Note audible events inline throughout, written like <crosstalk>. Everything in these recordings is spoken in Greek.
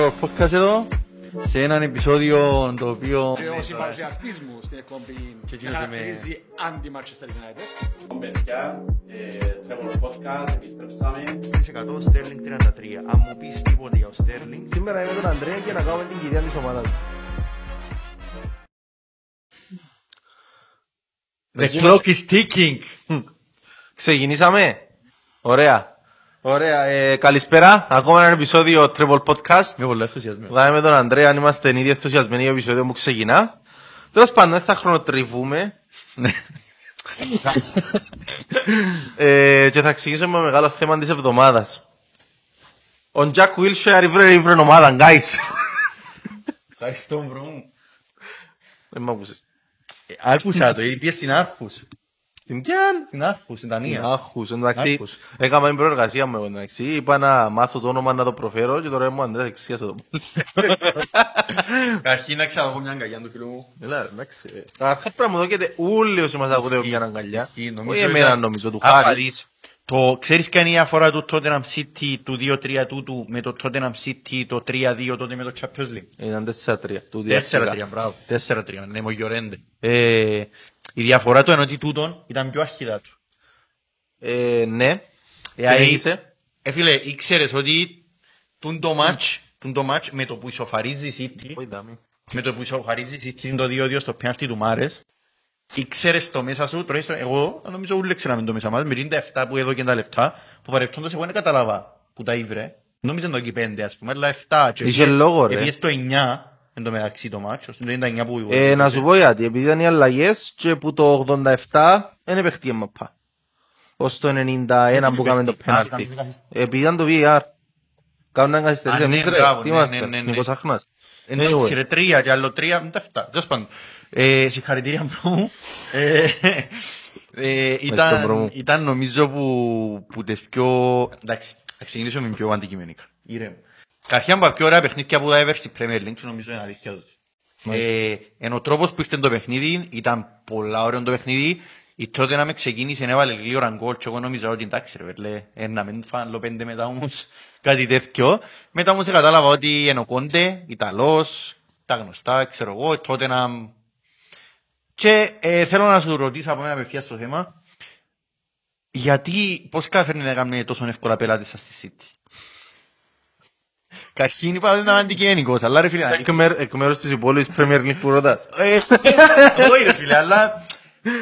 Trevor Podcast εδώ σε έναν επεισόδιο το οποίο... Και ο συμπαρουσιαστής μου στην εκπομπή Και εκείνος με είμαι- χαρακτηρίζει anti-Manchester United. παιδιά, ε, Trevor Podcast, επιστρέψαμε. 100 Sterling 33. Αν μου πεις τίποτε για ο Sterling, Σήμερα είμαι τον Ανδρέα και να κάνουμε την κυρία της ομάδας. The clock is ticking. Ξεκινήσαμε. Ωραία. Ωραία. Ε, καλησπέρα. Ακόμα ένα επεισόδιο Treble Podcast. Είμαι πολύ ενθουσιασμένος. Δάμε με τον Ανδρέα αν είμαστε ήδη ενθουσιασμένοι για το επεισόδιο που ξεκινά. Τέλος πάντων, δεν θα χρονοτριβούμε. ε, και θα ξεκινήσουμε με μεγάλο θέμα της εβδομάδας. Ο Jack Wilshere ήβρε, ήβρε ομάδα, guys. Ευχαριστώ bro μου. Δεν μ' άκουσες. Ε, Άκουσα το, πήγες στην Άρχους. Την πιάν. Στην Άρχους, στην Δανία. Άχους, εντάξει, Άχους. έκανα την προεργασία μου, εντάξει, είπα να μάθω το όνομα να το προφέρω και τώρα μου Ανδρέας εξίασε <laughs> το. Αρχή να ξαναδώ μια αγκαλιά του φίλου μου. Έλα, ρε, εντάξει. ε. Αρχάς πρέπει να μου δώκετε όλοι όσοι μας ακούτε μια αγκαλιά. Ισχύει, νομίζω Όχι εμένα ήταν- νομίζω, του Α, Χάρη. παρείς. Το, ξέρεις ποια είναι η διαφορά του Tottenham City του 2-3 τούτου με το Tottenham City το 3-2 τότε με το Champions League. Ήταν 4-3. του 4-3, μπράβο. 4-3, ναι, μογιορέντε. Ε, η διαφορά του είναι ότι τούτον ήταν πιο αρχιδά του. Ε, ναι. Ε, Και αε- είσαι. Ε, φίλε, ήξερες ότι τούν το match, τούν το match με το που ισοφαρίζεις η City, Όχι, δάμε. με το που ισοφαρίζεις η City το 2-2 στο πέναλτι του Μάρες, ήξερες το μέσα σου, τουλάχιστον εγώ νομίζω όλοι ξέραμε το μέσα μας, με 97 που έδωκε τα λεπτά, που παρεπτόντως εγώ δεν κατάλαβα που τα ήβρε. Νόμιζα το εκεί 5 ας πούμε, αλλά 7. και Είχε πήγε- λόγο, ρε. Πήγε στο 9 εν τω μεταξύ το match, στο 99 που... Ε, να σου πω γιατί, επειδή ήταν οι αλλαγές και που το 87 δεν παίχτηκε η μαπά. Ως το 91 που κάναμε το πέναλτι. Επειδή ήταν το VAR. Κάνουν έναν καθυστερήσει. Α, ναι, Εμείς ρε, μπράβο, τι ναι, είμαστε, ναι, ναι, ναι. μήπως αχνάς. Εντάξει Anyway. ρε, τρία και άλλο τρία, δεν τα φτά. Τέλος πάντων. Ε, συγχαρητήρια μπρο μου. Ε, ε, μπρο ήταν, μου. ήταν νομίζω που, που τις πιο... Εντάξει, θα ξεκινήσω με πιο αντικειμενικά. Ήρεμο. Καρχιά μου πιο ωραία παιχνίδια που θα έβερσει η Premier League και νομίζω είναι αλήθεια τούτη. Ε, εν ο τρόπος που ήρθε το παιχνίδι ήταν πολλά ωραίο το παιχνίδι. Η τότε να με ξεκίνησε να έβαλε λίγο ραγκόλ και εγώ νόμιζα ότι εντάξει ρε βερλέ, ε, να μην φάνε πέντε μετά όμως <laughs> κάτι τέτοιο. Μετά όμως κατάλαβα ότι είναι ο Κόντε, Ιταλός, τα γνωστά, ξέρω εγώ, τότε να... Και ε, θέλω να σου ρωτήσω από μένα απευθείας στο θέμα, γιατί, πώς καταφέρνει να κάνει τόσο εύκολα πελάτες σας στη City; Καρχήν είπα ότι ήταν αντικειμενικός, αλλά ρε φίλε, Εκ μέρ- Εκ μέρους της υπόλοιπης Premier League που ρωτάς. ε, Όχι ρε φίλε, αλλά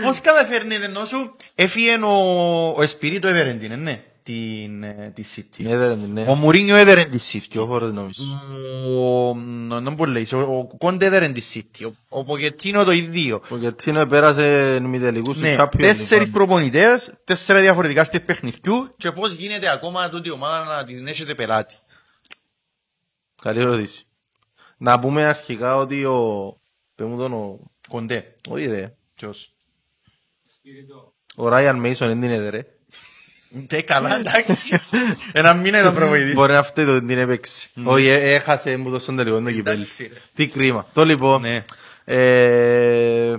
πώς καταφέρνετε ενώ σου έφυγε ο, ο Εσπυρίτο έβερεν την, ε, ναι, την, ε, τη City. Ναι, δεν είναι, Ο ναι. Μουρίνιο έβερεν της City. Ποιο χώρο νομίζω. Ο, νο- non μπορεί λέει, ο, ο Κόντε έβερεν της City. Ο, ο Ποκετίνο το ίδιο. Ο Γετίνο πέρασε μη τελικούς του Ναι, Champions League. τέσσερις προπονητές, τέσσερα διαφορετικά στυλ παιχνιδιού και πώς γίνεται ακόμα τούτη η ομάδα να την έχετε πελάτη. Καλή ερώτηση. Να πούμε αρχικά ότι ο... Πες μου τον ο... Κοντέ. Όχι ρε. Ποιος; Ο Ράιαν Μέισον δεν την έδε ρε. Και καλά, εντάξει. Ένα μήνα ήταν προπονητής. Μπορεί να φταίει το ότι την έπαιξε. Όχι, ε, έχασε μου το στον τελικό το κυπέλι. Εντάξει, ρε. Τι κρίμα. Το λοιπόν. Ναι. ε,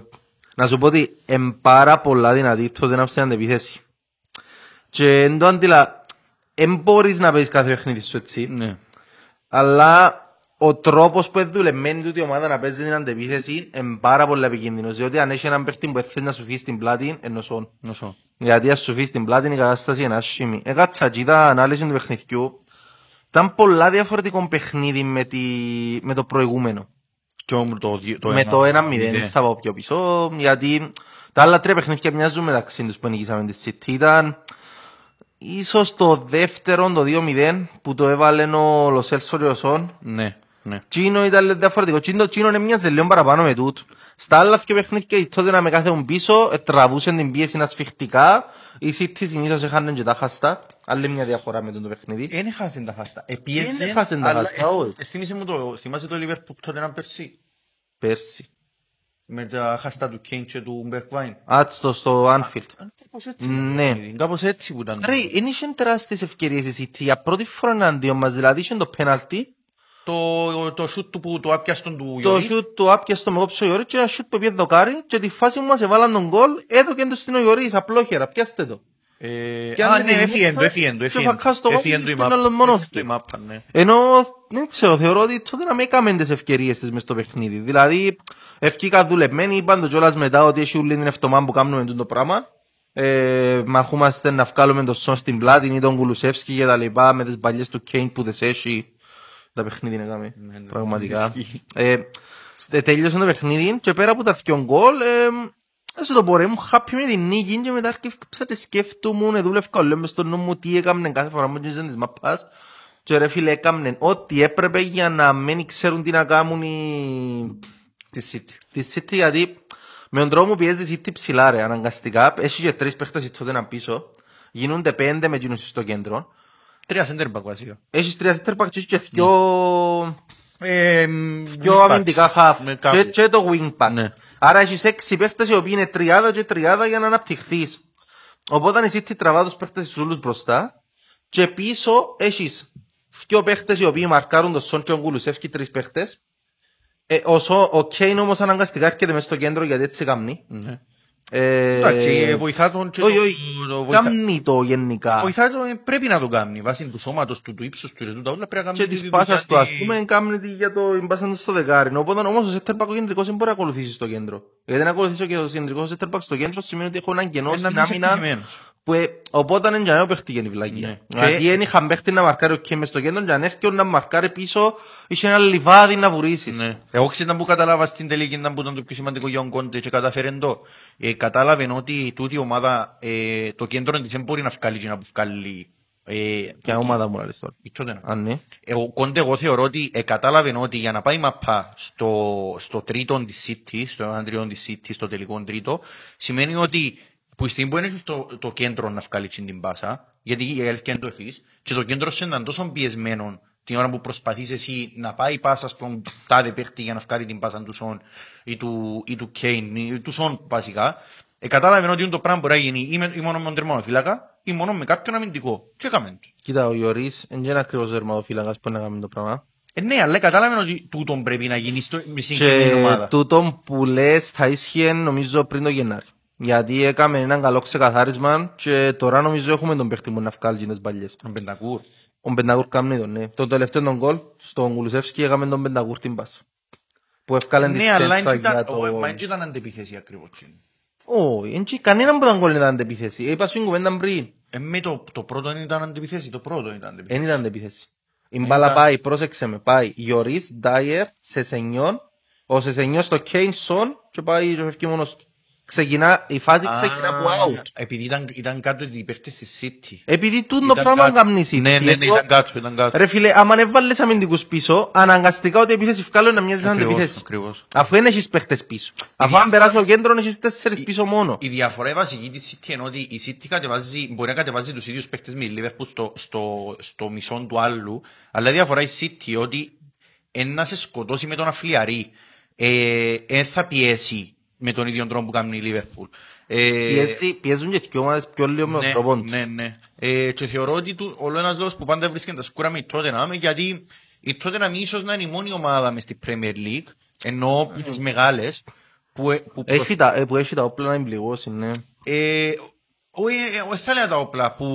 Να σου πω ότι είναι πάρα πολλά δυνατή τότε να στην αντεπίθεση. Και εν το αντιλα... Εν μπορείς να παίζεις κάθε παιχνίδι σου έτσι. Ναι. Αλλά ο τρόπος που δουλεμένη τούτη η ομάδα να παίζει την αντεπίθεση είναι πάρα πολύ επικίνδυνος. Διότι αν έχει έναν παίχτη που θέλει να σου φύγει στην πλάτη, ενωσόν. Νοσό. Γιατί αν σου φύγει στην πλάτη η κατάσταση είναι άσχημη. Έκατσα και είδα ανάλυση του παιχνιδιού. Ήταν πολλά διαφορετικό παιχνίδι με, τη... με το προηγούμενο. Και ο- το δι- το με ένα- το 1-0 μηδέν. θα πάω πιο πίσω. Γιατί τα άλλα τρία παιχνίδια μοιάζουν μεταξύ τους που νικήσαμε τη City. Ήταν ίσως το δεύτερο, το 2-0 που το έβαλε ο Λοσέλσο Ριωσόν. Ναι, ναι. Τσίνο ήταν λίγο διαφορετικό. Τσίνο, Τσίνο είναι μοιάζε λίγο παραπάνω με τούτο. Στα άλλα δύο παιχνίδια η τότε να με κάθουν πίσω, ε, τραβούσαν την πίεση ασφιχτικά. Η City συνήθως έχανε και τα χαστά. Άλλη μια διαφορά με τον το παιχνίδι. Δεν έχασε τα χάστα. Εν Επίεζε, έχασε τα αλλά χάστα, όχι. ε, θύμισε μου το, θυμάσαι το Liverpool τότε έναν περσί. Πέρσι. Με τα χάστα του Κέιν και του Μπερκβάιν. Α, στο, στο Anfield. Κάπως έτσι. Ναι. ήταν το παιχνίδι, Κάπως έτσι που ήταν. Ρε, δεν είχε τεράστιες ευκαιρίες η City. Για πρώτη φορά εναντίον μας, δηλαδή είχε το πέναλτι, Το, το σούτ του που το άπιαστον του το Ιωρί. σούτ του άπιαστο με κόψο ο Ιωρής και ένα σούτ που πήγε δοκάρι και τη φάση που μας έβαλαν τον γκολ έδωκε το στην ο Ιωρής, απλόχερα, πιάστε το. Ε, Και Α, αν ναι, είναι έφυγε το, η έφυγε το, και έφυγε ο Φακάς στο Έφυγε κόμμα το η και είναι άλλος μάπα. μόνος Το η του. μάπα, ναι. Ενώ, δεν ξέρω, θεωρώ ότι τότε να με έκαμε τις ευκαιρίες της μες στο παιχνίδι. Δηλαδή, ευκήκα δουλεμένοι, είπαν το κιόλας μετά ότι έχει ούλη την εβδομάδα που κάνουμε το πράγμα. Ε, μαχούμαστε να βγάλουμε τον Σον στην πλάτη ή τον Κουλουσεύσκι και τα λοιπά με τις παλιές του Κέιν που τις έχει. Τα παιχνίδι είναι κάμε, ναι, πραγματικά. ισχύει. Ε, στε- τέλειωσε το παιχνίδι και πέρα από τα δυο γκολ, ε, Έσαι το πορέ μου χάπη με την νίκη και μετά έρχεψα και σκέφτομαι, δούλευκα όλο μες στο νου μου τι έκαμνε κάθε φορά που γίνεσαν της μαπάς και ρε φίλε έκαμνε ό,τι έπρεπε για να μην ξέρουν τι να κάνουν οι... Τη City. τη City γιατί με τον τρόπο που πιέζεις η City ψηλά ρε αναγκαστικά έχει και τρεις παίχτες τότε να πίσω γίνονται πέντε με εκείνους στο κέντρο Τρία center back βασικά. έχεις τρία center back και έχεις και δυο Ε, πιο wing backs. αμυντικά half Με και, κάποιοι. και το wing back. Ναι. Άρα έχεις έξι παίχτες οι οποίοι είναι τριάδα και τριάδα για να αναπτυχθείς. Οπότε η City τραβά τους παίχτες στους όλους μπροστά και πίσω έχεις δυο παίχτες οι οποίοι μαρκάρουν το Σον και ο Κουλουσεύκη τρεις παίχτες. Ε, ο, Σο- ο Κέιν όμως αναγκαστικά έρχεται μέσα στο κέντρο γιατί έτσι καμνεί. Ναι. Ε, Εντάξει, ε, βοηθά τον και όχι, το- όχι, το βοηθά- Καμνεί το γενικά. Βοηθά τον, ε, πρέπει να το κάνει. Βάσει του σώματος του, του ύψους του, του, τα όλα πρέπει να Και κάνει της τη πάσας του, δουλειά ας τη- πούμε, κάμνει τη για το μπάσαν του στο δεκάρι. Οπότε όμως ο center back ο κεντρικός δεν μπορεί να ακολουθήσει στο κέντρο. Γιατί να ακολουθήσω και ο κεντρικός center back στο κέντρο σημαίνει ότι έχω έναν κενό Ε, να στην μην είσαι άμυνα εκτυχημένος. Που ε, οπότε είναι για να παίχτηκε η βλακία. Ναι. Γιατί Και- δεν είχαν παίχτη να μαρκάρει ο Κέι μες στο κέντρο και αν έρχεται να μαρκάρει πίσω είχε ένα λιβάδι να βουρίσεις. Ναι. Εγώ ξέρω που κατάλαβα στην τελική ήταν που ήταν το πιο σημαντικό για τον Κόντε και καταφέρει το. Ε, κατάλαβε ότι τούτη η ομάδα, ε, το κέντρο της δεν μπορεί να βγάλει και να βγάλει. Ε, Ποια ομάδα μου λες τώρα; η τότε, Αν ναι. Ε, Ο Κόντε εγώ θεωρώ ότι ε, κατάλαβε ότι για να πάει μαπά στο, στο τρίτο της City, στο έναν τρίτο της City, στο τελικό τρίτο, σημαίνει ότι που η στιγμή που είναι στο το κέντρο να βγάλει την πάσα, γιατί η αλήθεια είναι το εφής, και το κέντρο σου ήταν τόσο πιεσμένο την ώρα που προσπαθείς εσύ να πάει η πάσα στον τάδε παίχτη για να βγάλει την πάσα του Σον ή του, ή του Κέιν ή του Σον βασικά, ε, κατάλαβε ότι το πράγμα μπορεί να γίνει ή, με, ή μόνο με τον τερματοφύλακα ή μόνο με κάποιον αμυντικό. Και έκαμε το. Κοίτα, ο Ιωρής δεν είναι ακριβώς δερματοφύλακας που να κάνει το πράγμα. Ε, ναι, αλλά κατάλαβε ότι τούτον πρέπει να γίνει στο με συγκεκριμένη Και ομάδα. τούτο που λες θα ίσχυε νομίζω πριν το Γενάρη. Γιατί έκαμε έναν καλό ξεκαθάρισμα και τώρα νομίζω έχουμε τον παίχτη μου να βγάλει τις παλιές. Ο Μπεντακούρ. Ο Μπενταγούρ κάνει τον, ναι. Το τελευταίο τον γκολ στον Κουλουσεύσκι έκαμε τον Μπενταγούρ την πάσα. Που ευκάλεν τη Ναι, αλλά σέντρα δεν ήταν, για το... ο- μα δεν ήταν αντεπιθέση ακριβώς. Όχι, εν τσι- κανέναν που τον γκολ δεν ήταν αντεπιθέση. Είπα σου την κουβέντα πριν. Ε, με το, το πρώτο δεν ήταν αντεπιθέση, το πρώτο ήταν αντεπιθέση. Δεν ήταν αντεπιθέση. Η μπάλα ήταν- πάει, πρόσεξε με, πάει Ιωρίς, Ντάιερ, Σεσενιόν, ο Σεσενιόν στο Κέιν Σον και πάει και φεύγει μόνος του. Ξεκινά, η φάση ξεκινά από Α, out. Επειδή ήταν, ήταν κάτω οι υπέρτες της City. Επειδή τούτο το Ήταν πράγμα κάτω. καμνεί η Ναι, City. ναι, ναι, Εγώ- ήταν κάτω, ήταν κάτω. Ρε φίλε, άμα αν έβαλες αμυντικούς πίσω, αναγκαστικά ότι η επίθεσης βγάλω να μοιάζεις σαν Ακριβώς, αντεπίθεση. ακριβώς. Αφού δεν έχεις παίχτες πίσω. Αφού αν περάσει ο κέντρος, έχεις τέσσερις πίσω μόνο. Η διαφορά η βασική της City είναι ότι η City κατεβάζει, μπορεί να κατεβάζει τους ίδιους παίκτες με η Liverpool στο, στο, στο μισό του άλλου, αλλά η διαφορά η City ότι εν να σε σκοτώσει με τον αφλιαρή, ε, εν θα πιέσει με τον ίδιο τρόπο που κάνει η Liverpool. Ε, Πιέζει- Πιέζουν και δυο ομάδες πιο λίγο με τον ναι, τρόπο τους. ναι, ναι. Ε, και θεωρώ ότι του, όλο ένας λόγος που πάντα βρίσκεται τα σκούρα με η Tottenham γιατί η Tottenham ίσως να είναι η μόνη ομάδα μες στη Premier League ενώ από τις μεγάλες που, ε, που Έχει τα, ε, που έχει τα όπλα να εμπληγώσει, ναι. ε, όχι, ε, όχι θα λέω τα όπλα που...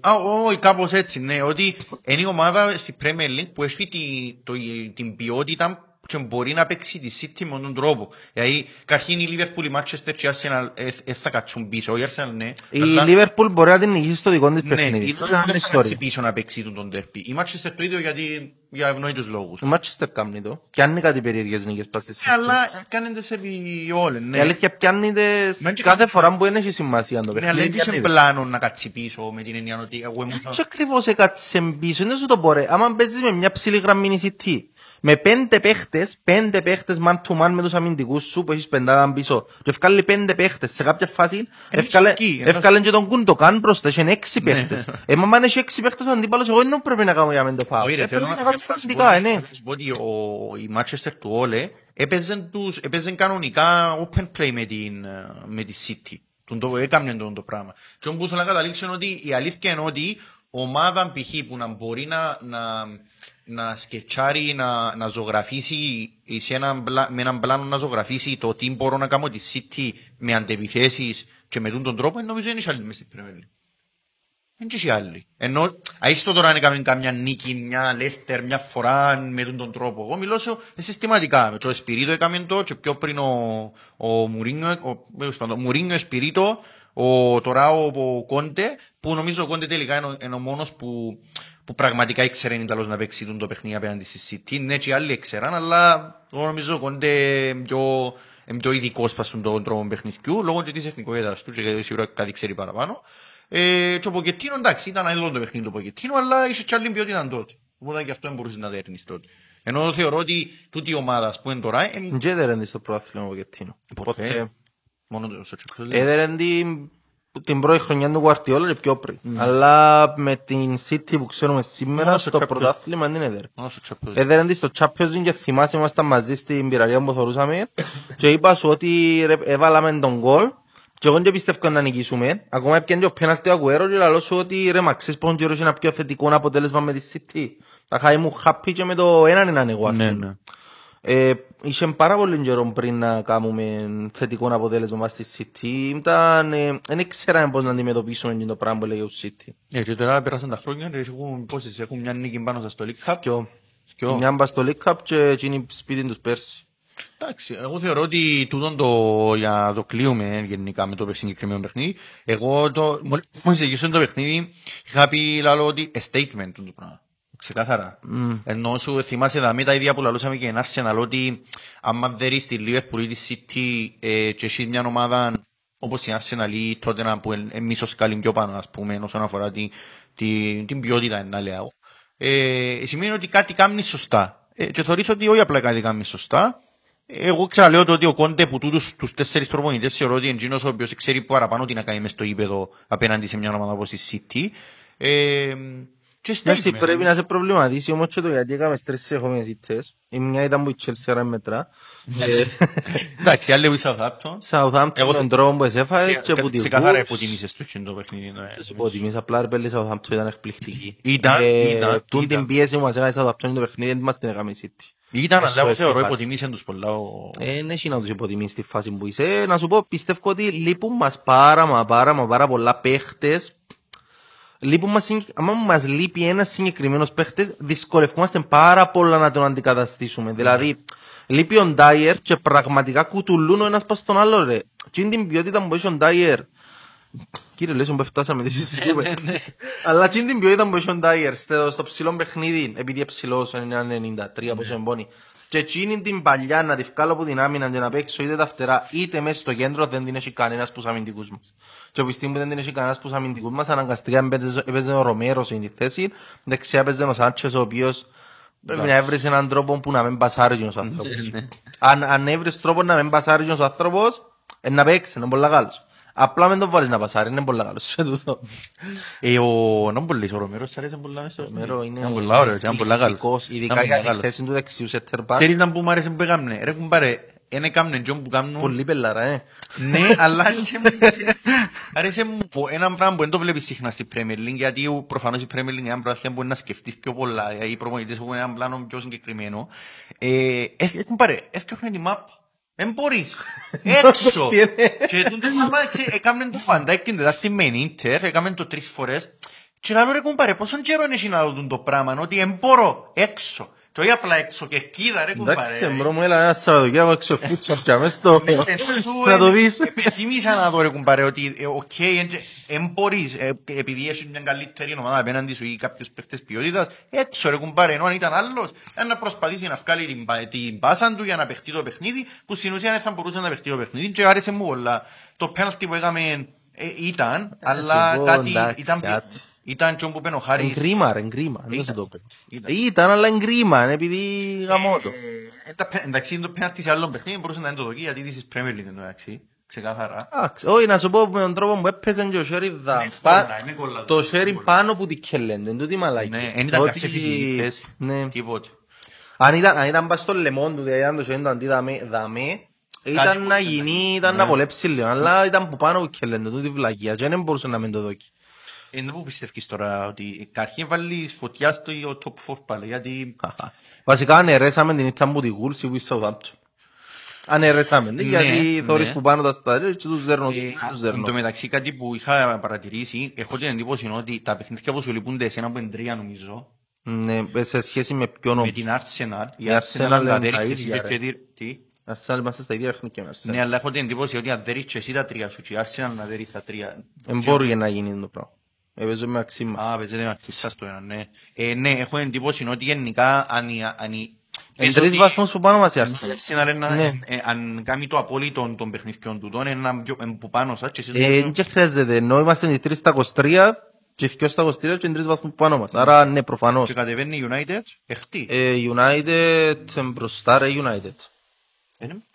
Α, όχι, κάπως έτσι, ναι, ότι είναι η ομάδα στη Premier League που έχει τη, το, την ποιότητα και μπορεί να παίξει τη City με τον τρόπο. Δηλαδή, καρχήν η Liverpool, η Manchester και η Arsenal ε, ε, θα κάτσουν πίσω. Η Arsenal, ναι. Η αλλά- Liverpool μπορεί να την νικήσει στο δικό της ναι, παιχνίδι. η Αυτό Tottenham είναι δεν άλλη θα κάτσει ιστορία. πίσω να παίξει τον τον τέρπι. Η Manchester το ίδιο γιατί για ευνόητους λόγους. Η Manchester κάνει το. Πιάνει κάτι περίεργες νίκες πας στη Ε, City. Αλλά κάνετε σε όλοι, Η ναι. αλήθεια πιάνει τις Μα και κάθε κάνει- φορά που δεν έχει σημασία το Ναι, αλλά παιχνίδι. δεν είχε πιάνει το. πλάνος να κάτσει πίσω με την έννοια ότι εγώ ήμουν... Έτσι ακριβώς έκατσε πίσω, δεν σου το πω ρε. Άμα παίζεις με μια ψηλή γραμμή η City, με πέντε παίχτες, πέντε παίχτες man to man με τους αμυντικούς σου που έχεις πεντάδαν πίσω και ευκάλλει πέντε παίχτες σε κάποια φάση, ευκάλλε- εκεί, ενώ- ευκάλλε και τον Κουντοκάν μπροστά, είχε έξι παίχτες. Ε, μα αν έχει έξι παίχτες ο αντίπαλος, εγώ δεν πρέπει να κάνω για μεν το φάω. Όχι ρε, Ε, θέλω πρέπει να να κάνω θέλω να σου πω στατικά, ότι- ε, ναι. θέλω να σου πω ότι ο- η Manchester του Όλε έπαιζε τους- έπαιζε κανονικά open play με την, ε, με τη City. Τον το έκαμνε τον το πράγμα. Και όμως που θέλω να καταλήξω είναι ότι η αλήθεια είναι ότι ομάδα π.χ. που να μπορεί να, να, να σκετσάρει, να, να ζωγραφίσει σε έναν, πλα- με έναν πλάνο να ζωγραφίσει το τι μπορώ να κάνω τη City με αντεπιθέσεις και με τούτον τον τρόπο, νομίζω είναι άλλη μες στην Premier League. Δεν και άλλοι. Ενώ, αίστο τώρα αν έκαμε καμιά νίκη, μια Λέστερ, μια φορά με τον, τον τρόπο. Εγώ μιλώ σε ε, συστηματικά. Με το Εσπυρίτο έκαμε το και πιο πριν ο, ο Μουρίνιο, ο, τέλος πάντων, ο Μουρίνιο Εσπυρίτο, ο, τώρα ο, ο Κόντε, που νομίζω ο Κόντε τελικά είναι, ο- είναι ο μόνος που, που πραγματικά ήξερε είναι τέλος να παίξει τον το παιχνίδι απέναντι στη City. Ναι, και οι άλλοι ήξεραν, αλλά εγώ νομίζω ο Κόντε είναι πιο, είναι πιο ειδικός πας στον τον τρόπο παιχνιδιού, λόγω και της εθνικότητας του και σίγουρα κάτι ξέρει παραπάνω. Ε, και ο Ποκετίνο, εντάξει, ήταν εδώ το παιχνίδι του Ποκετίνο, αλλά είχε και άλλη ποιότητα τότε. Οπότε και αυτό δεν μπορούσες να δέρνεις τότε. Ενώ θεωρώ ότι τούτη η ομάδα, ας πούμε τώρα, είναι Και έδερεν της στο πρωτάθλημα ο Ποκετίνο. Ποτέ. Οπότε, μόνο το στο Champions League. Έδερεν την την πρώτη χρονιά του Guardiola και πιο πριν. Αλλά με την City που ξέρουμε σήμερα Μόνο στο στο Champions- πρωτάθλημα δεν έδερε. Μόνο στο Champions League. Έδερεν τη στο Champions League και θυμάσαι ήμασταν μαζί στην πυραρία που θεωρούσαμε και είπα σου ότι ρε, έβαλαμε τον γκολ και εγώ δεν πιστεύω να νικήσουμε. Ακόμα έπιανε και ο πέναλτι ο Αγουέρο και λαλώ σου ότι ρε μα ξέρεις πόσο καιρό είχε ένα πιο θετικό αποτέλεσμα με τη City. Τα χάει μου happy και με το έναν έναν εγώ ας Ναι, πούμε. Ναι. Ε, είχε πάρα πολύ καιρό πριν να κάνουμε θετικό αποτέλεσμα μας στη City. Ήταν, ε, δεν ξέραμε πώς να αντιμετωπίσουμε και το πράγμα που έλεγε ο City. Ε, και τώρα πέρασαν τα χρόνια και έχουν, πόσες, έχουν μια νίκη πάνω στα στο League Cup; Και Σκιο. μια μπα στο League Cup και εκείνη σπίτι τους πέρσι. Εντάξει, εγώ θεωρώ ότι τούτον το, για το κλείουμε γενικά με το συγκεκριμένο παιχνίδι. Εγώ το, μόλι- μόλις εγγύσω το παιχνίδι, είχα πει λάλο ότι a statement το πράγμα. Ξεκάθαρα. Μμ. Ενώ σου θυμάσαι δαμή τα ίδια που λαλούσαμε και εν Arsenal ότι άμα δέρεις στη Liverpool ή τη City ε, και έχεις μια ομάδα όπως η Arsenal ή η Tottenham που είναι μίσο σκάλι πιο πάνω ας πούμε όσον αφορά τη, τη, την ποιότητα να λέω. Ε, σημαίνει ότι κάτι κάνει σωστά. Ε, και θεωρείς ότι όχι απλά κάτι κάνει σωστά. Εγώ ξαναλέω το ότι ο Κόντε που τούτους τους τέσσερις προπονητές θεωρώ ότι είναι εκείνος ο οποίος ξέρει παραπάνω τι να κάνει μες στο ύπεδο απέναντι σε μια ομάδα όπως η City. Ε, και Εντάξει, statement. πρέπει να σε προβληματίσει όμως και το γιατί έκαμε τρεις συνεχόμενες ήττες. Η μια ήταν που η Chelsea άρα μέτρα. Ε, <laughs> Εντάξει, άλλη που η Southampton. Southampton Εγώ με τον τρόπο που εσέφαγε και που τη Ξεκαθάρα Wolves. υποτιμήσες το εκείνο το παιχνίδι. ναι. Τις υποτιμείς, απλά ρε πέλη η Southampton ήταν εκπληκτική. Ήταν, Ε, ήταν, Τούν ήταν. την πίεση που μας έκανε η Southampton το παιχνίδι δεν μας την έκαμε η City. Ήταν, αλλά Όσο εγώ έχει θεωρώ πάρει. υποτιμήσαν τους πολλά. ο- Ε, δεν έχει να τους υποτιμήσεις στη φάση που είσαι. Να σου πω, πιστεύω ότι λείπουν μας πάρα μα πάρα μα πάρα πολλά παίχτες. Λείπουν μας, συγκεκ- άμα μας λείπει ένας συγκεκριμένος παίχτες, δυσκολευόμαστε πάρα πολλά να τον αντικαταστήσουμε. Δηλαδή, λείπει ο Ντάιερ και πραγματικά κουτουλούν ο ένας πας στον άλλο ρε. Τι είναι την ποιότητα που έχει ο Ντάιερ; Κύριε Λέσον που φτάσαμε τη συζητούμε. Αλλά τι είναι την ποιότητα που έχει ο Ντάιερ στο, στο ψηλό παιχνίδι, επειδή είναι ψηλός, είναι 93 πόσο εμπόνει. Και εκείνη την παλιά να τη βγάλω από την άμυνα και να παίξω είτε τα φτερά είτε μέσα στο κέντρο δεν την έχει κανένας που αμυντικούς μας. Και από τη στιγμή που δεν την έχει κανένας που αμυντικούς μας αναγκαστικά έπαιζε έπαιζε ο Ρομέρο στην τη θέση, δεξιά έπαιζε ο Σάντσες ο οποίος πρέπει να έβρεις έναν τρόπο που να μην πασάρει εκείνος ο άνθρωπος. αν, αν έβρεις τρόπο να μην πασάρει εκείνος ο άνθρωπος, ε, να παίξει, είναι πολύ καλός. Απλά μην τον βάλεις να πασάρει, είναι πολύ καλός. Σε τούτο. Ε, ο Νόμπολης, ο Ρομέρος, σ' αρέσει πολλά μες στο Μέρο είναι Ήταν πολλά ωραίος, ήταν πολλά καλός. εκπληκτικός, Ήταν ειδικά πολλά για τη καλός. θέση του δεξιού center back. Ξέρεις να που μου άρεσε που έκαμνε. Ρε κουμπάρε, δεν έκαμνε τζον που κάνουν. Πολύ πελάρα, ε. Ναι, <laughs> αλλά άρεσε μου. Άρεσε μου που ένα πράγμα που δεν το βλέπεις συχνά στη Premier League, γιατί ο- προφανώς η Premier League είναι ένα πράγμα που μπορεί να σκεφτείς πιο πολλά, ε, οι προπονητές έχουν ένα πλάνο πιο συγκεκριμένο. Ε, έχουν πάρε, έφτιαχνε τη μάπα. Δεν <laughs> μπορείς. Έξω. Τι είναι. Και τούτο πράγμα ξέ- έκαμνε το Φαντάικ την Τετάρτη με Ίντερ, έκαμνε το τρεις φορές. Και λέω ρε κουμπάρε, πόσον καιρό έχει να δουν το πράγμα, ότι δεν μπορώ, έξω. Και όχι απλά έξω, και κοίτα ρε κουμπάρε. Εντάξει, μπρο μου, έλα ένα Σαββατοκύριακο έξω φούτσας και αμέσως <laughs> το... Ε, Να το δεις. Επιθυμίσα να δω ρε κουμπάρε ότι ε, οκ, εν μπορείς, ε, επειδή έχεις μια καλύτερη ομάδα απέναντι σου ή κάποιους παίχτες ποιότητας, έξω ρε κουμπάρε, ενώ αν ήταν άλλος, ε, να προσπαθήσει να βγάλει την, πα- την πάσα του για να παιχτεί το παιχνίδι, που στην ουσία δεν θα μπορούσε να παιχτεί το παιχνίδι και άρεσε μου πολλά. Το πέναλτι που έκαμε ε, ήταν, αλλά πω, κάτι εντάξει, ήταν, άτι. Ήταν και όπου πένω Χάρης. Εγκρίμα ρε, εγκρίμα. Δεν Ήταν. σου το πω. Ήταν. Ήταν, αλλά εγκρίμα, είναι επειδή γαμώ το. Ε, τα πέ- Εντάξει, το πέναλτι σε άλλον παιχνίδι μπορούσε να είναι το δοκί, γιατί this is Premier League εντάξει, ξεκάθαρα. Εντάξει, Όχι, να σου πω με τον τρόπο που έπαιζε και ο Σέρι δα- Είναι πα- κόλλα, είναι κόλλα. Το Σέρι πάνω που τη κελέντε, είναι τούτη μαλακή. Ναι, δεν ήταν κάτι σε φυσική θέση. Ναι. Τίποτε. Αν ήταν, αν ήταν πας στο λεμόν του, δηλαδή ήταν το Σέρι το αντί δαμέ, δαμέ, ήταν μπορούσε να να γίνει, ήταν Ναι. να βολέψει λίγο, αλλά ήταν που πάνω που κελέντε, τούτη βλακία και δεν μπορούσε να μην το δόκει. Είναι που πιστεύεις τώρα ότι καταρχήν βάλεις φωτιά στο top 4 πάλι, γιατί Βασικά αναιρέσαμε την ήταν που τη Γούλση που είσαι Southampton. αναιρέσαμε. Ναι, Γιατί θωρείς ναι. που πάνω τα στάδια και τους δέρνω. Ε, τους Εν δέρνω. τω μεταξύ κάτι που είχα παρατηρήσει, έχω την εντύπωση ότι τα παιχνίδια που σου λείπονται εσένα που είναι τρία νομίζω, Ναι, σε σχέση με ποιον με την Arsenal, η Η Arsenal Arsenal αν τα είναι τα δέριξε εσύ ίδια, και ρε. τι- τι. Αρσέναλ είμαστε στα ίδια παιχνίδια με Αρσέναλ. Ναι, αλλά έχω την εντύπωση ότι αν δέριξε εσύ τα τρία σου και η Arsenal να δέρει τα τρία. Δεν μπορεί να γίνει το πράγμα. Ε, παίζω με αξί μας. Α, παίζεται μεταξύ σας το ένα, ναι. Ε, ναι, έχω την εντύπωση ότι γενικά αν η... αν η- Εν πες τρεις ότι βαθμούς που πάνω μας η η Arsenal. Arsenal είναι- Ναι. ε, αν κάνει το απόλυτο των παιχνιδιών του, τον είναι πιο- ε, που πάνω σας και εσείς Ε, νομίζω- Δεν χρειάζεται, ενώ είμαστε οι τρεις στα 23 και οι δυο στα 23 και οι τρεις βαθμούς που πάνω μας. Άρα ναι, προφανώς. και κατεβαίνει η United, εχτή. Ε, United, μπροστά ρε United.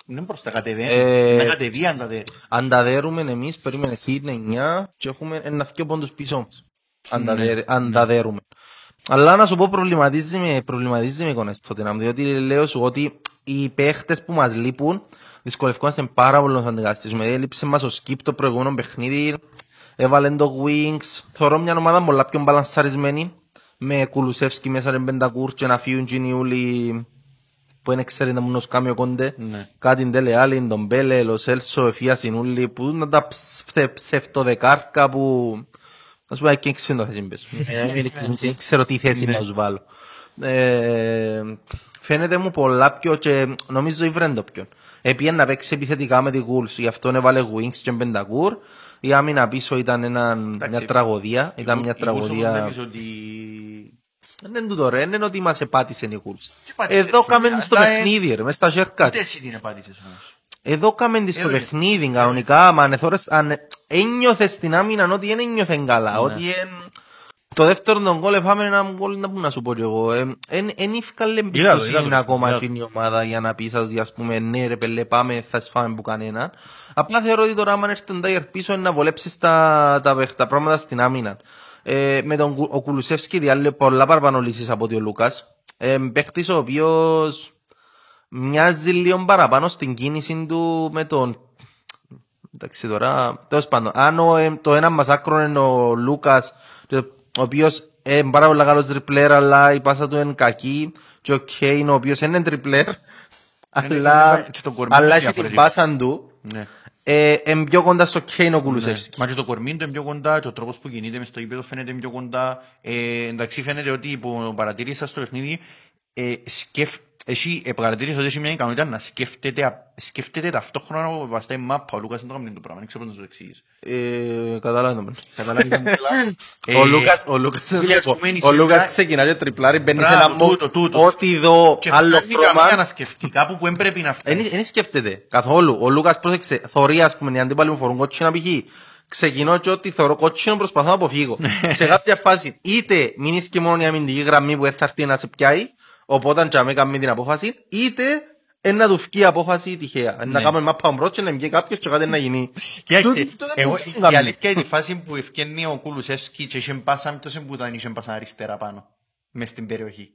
Είναι είναι προς τα κατεβαίνει. Ε, Να κατεβεί αν τα δέρει. Αν τα δέρουμε εμείς, περίμενε εσύ είναι 9 και έχουμε ένα δυο πόντους πίσω μας. Αν τα, Ναι. δέρ- αν τα δέρουμε. Αλλά να σου πω προβληματίζει με, προβληματίζει με εικόνες τότε, να μου, διότι λέω σου ότι οι παίχτες που μας λείπουν δυσκολευόμαστε πάρα πολύ να τους αντικαταστήσουμε. Έλειψε μας ο Skip το προηγούμενο παιχνίδι, έβαλε το Wings, θεωρώ μια ομάδα πολλά πιο μπαλανσαρισμένη, με Κουλουσεύσκι μέσα ρε Μπεντακούρ και να φύγουν και οι όλοι που είναι ξέρετε μου κάμιο κόντε, Ναι. κάτι ντέλε άλλη, τον Μπέλε, ο Σέλσο, εφία συνούλη, που είναι τα ψευ- ψευτοδεκάρκα που... Να σου πω, και ξέρω το θέση μπες. Δεν ξέρω τι θέση να σου βάλω. Ε, Φαίνεται μου πολλά πιο και νομίζω η Βρέντο πιο. Επίεν να παίξει επιθετικά με τη Γουλς, γι' αυτό έβαλε Wings και Μπεντακούρ. Η άμυνα πίσω ήταν ένα, μια τραγωδία. Ήταν μια Η Wolves όμως τραγωδία. νομίζω ότι... Δεν είναι τούτο ρε, είναι ότι μας επάτησε η Γουλς. επάτησε, Εδώ φίλε, κάμε στο αλλά, ε, παιχνίδι ρε, μες στα ζέρκα Ούτε εσύ την επάτησες όμως. εδώ κάμε της στο Εδώ είναι. παιχνίδι κανονικά, μα αν εθώρες, αν ένιωθες την άμυνα ότι δεν ένιωθε καλά, Ναι. ότι εν... Το δεύτερο τον γκολ εφάμε ένα γκολ να που να σου πω κι εγώ. Ε, Εν εν ήφκαλε Είδα το, είδα εμπιστοσύνη το, ακόμα είδα εκείνη η ομάδα για να πεις ας ας πούμε ναι ρε πελέ πάμε θα σφάμε που κανένα. Απλά θεωρώ ότι τώρα άμα έρθει τον Τάιερ πίσω είναι να βολέψεις τα, τα, παιχ- τα πράγματα στην άμυνα. Ε, με τον Κου- ο Κουλουσεύσκι διάλειμε πολλά παραπάνω λύσεις από ότι ο Λούκας. Ε, παίχτης ο οποίος μοιάζει λίγο παραπάνω στην κίνηση του με τον Εντάξει τώρα, τέλος πάντων, αν ο, ε, το ένα μας άκρο είναι ο Λούκας, το- ο οποίος είναι πάρα πολύ καλός τριπλέρ, αλλά η πάσα του είναι κακή, και ο Κέιν, ο οποίος είναι τριπλέρ, αλλά, είναι- και το κορμί αλλά είναι έχει την διαφορετικό. πάσα του, Ναι. Ε, είναι πιο κοντά στο Κέιν ο Κουλουσεύσκι. Μα και το κορμί του είναι πιο κοντά και ο τρόπος που κινείται μες στο γήπεδο φαίνεται πιο κοντά. Ε, εντάξει φαίνεται ότι που παρατήρησα στο παιχνίδι ε, σκεφ... Εσύ ε, παρατήρησα ότι έχει μια ικανότητα να σκέφτεται, α- σκέφτεται ταυτόχρονα βαστά η μάπα. Ο Λούκας δεν το κάνει το πράγμα, δεν ξέρω πώς να σου το εξηγήσω. Ε, καταλάβαινε. Καταλάβεις τον <laughs> καλά. Ο Ε, Λούκας, ο Λούκας, φίλε, ας πούμε, είναι ο Λούκας σίγουρα- ξεκινάει και τριπλάρει, μπαίνει σε Μπράβο, ένα μο, τούτο, τούτο. ό,τι δω, Και άλλο φτάνει καμία χρώμα, να σκεφτεί κάπου που δεν πρέπει να φτάσει. Δεν σκέφτεται καθόλου. Ο Λούκας πρόσεξε, θωρεί ας πούμε οι αντίπαλοι μου φορούν κότσινα π.χ. Ξεκινώ και ό,τι θεωρώ κότσινο προσπαθώ να αποφύγω. <laughs> σε κάποια φάση είτε μείνεις και μόνο η αμυντική γραμμή που δεν θα έρθει να σε πιάει, οπότε αν με κάνει την απόφαση, είτε ε, να του φκεί η απόφαση τυχαία. Ε, Να Ναι. κάνουμε μάπα μπρος και να βγει κάποιος και κάτι να γίνει. Κοίταξε, Τούτο δεν εγώ, το η κάνουμε. αλήθεια είναι η φάση που ευκαινεί ο Κουλουσεύσκι και είχε πάσα, τόσο που ήταν είχε πάσα αριστερά πάνω, μες στην περιοχή.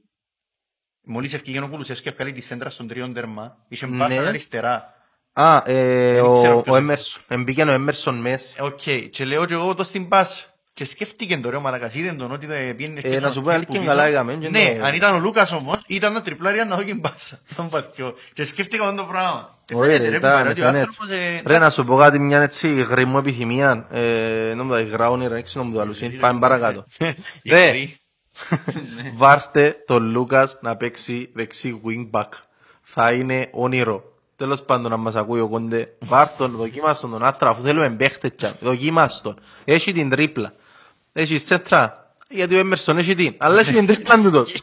Μόλις ευκήγε ο Κουλουσεύσκι ευκάλει τη σέντρα στον τριών τέρμα, είχε πάσα Ναι. αριστερά. Α, ε, Δεν ξέρω ο, ποιος ο είναι. Έμερσον. Εμπήκε ο Έμερσον μέσα. Ε, Οκ, και λέω και εγώ το στην πάσα. Και σκέφτηκε το ρε ο Μαρακας, είδε τον ότι θα πήγαινε Ε, να σου πω, αλήθεια, καλά έκαμε, και Ναι, το- αν ήταν ο Λούκας όμως, ήταν να τριπλάρει να δω την πάσα. Τον παθιό. Και σκέφτηκα αυτό το πράγμα. Ε, Ωραία, φαίνεται, ρε, που ήταν, παρότι ο φαίνεται. άνθρωπος, ε, Ρε να σου πω κάτι μια έτσι γρήμου επιθυμία. Ε, να μου τα γράουν ρε, έξω να μου το αλουσίν. Πάμε παρακάτω. η Ρε, γρή. βάρτε τον Λούκας να παίξει δεξί wingback. Θα είναι όνειρο. Τέλος πάντων να μας ακούει ο Κόντε. Βάρτον, δοκίμαστον τον άτρα, αφού θέλουμε παίχτες τσα. Δοκίμαστον. Έχει την τρίπλα. Έχει σέτρα. Γιατί ο Έμερσον έχει την. Αλλά έχει την τρίπλα τούτος.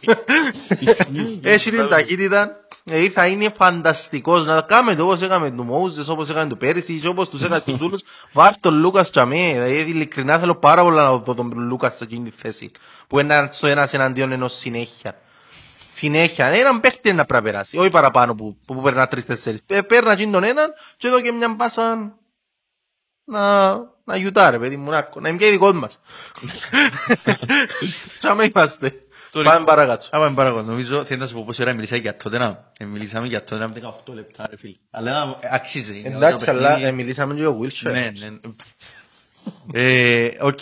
Έχει την ταχύτητα. Δηλαδή θα είναι φανταστικός να κάνουμε το όπως έκαμε του Μόουζες, όπως έκαμε του Πέρυσι και όπως τους έκανε τους Ζούλους. Βάρ τον Λούκας τσαμέ. Δηλαδή ειλικρινά θέλω πάρα πολλά να δω τον Λούκας σε εκείνη τη θέση. Που είναι στο ένας εναντίον ενός συνέχεια. Συνέχεια. Έναν παίχτη να πρέπει να περάσει. Όχι παραπάνω που, που περνά τρεις-τέσσερις. Ε, Παίρνα εκείνον τον έναν και εδώ και μια πάσα να, να γιουτάρε, παιδί μου, να, να είναι και δικός μας. <laughs> Τσάμε είμαστε. Πάμε παρακάτω. Α, πάμε παρακάτω. Νομίζω, θέλω να σου πω πόση ώρα μιλήσαμε για τότε να. Ε, μιλήσαμε για τότε να 18 λεπτά, ρε φίλε. Αλλά ε, αξίζει. Είναι Εντάξει, το αλλά παιχνίδι. ε, μιλήσαμε και για Wilshire. Ναι, ναι. Ε, Οκ.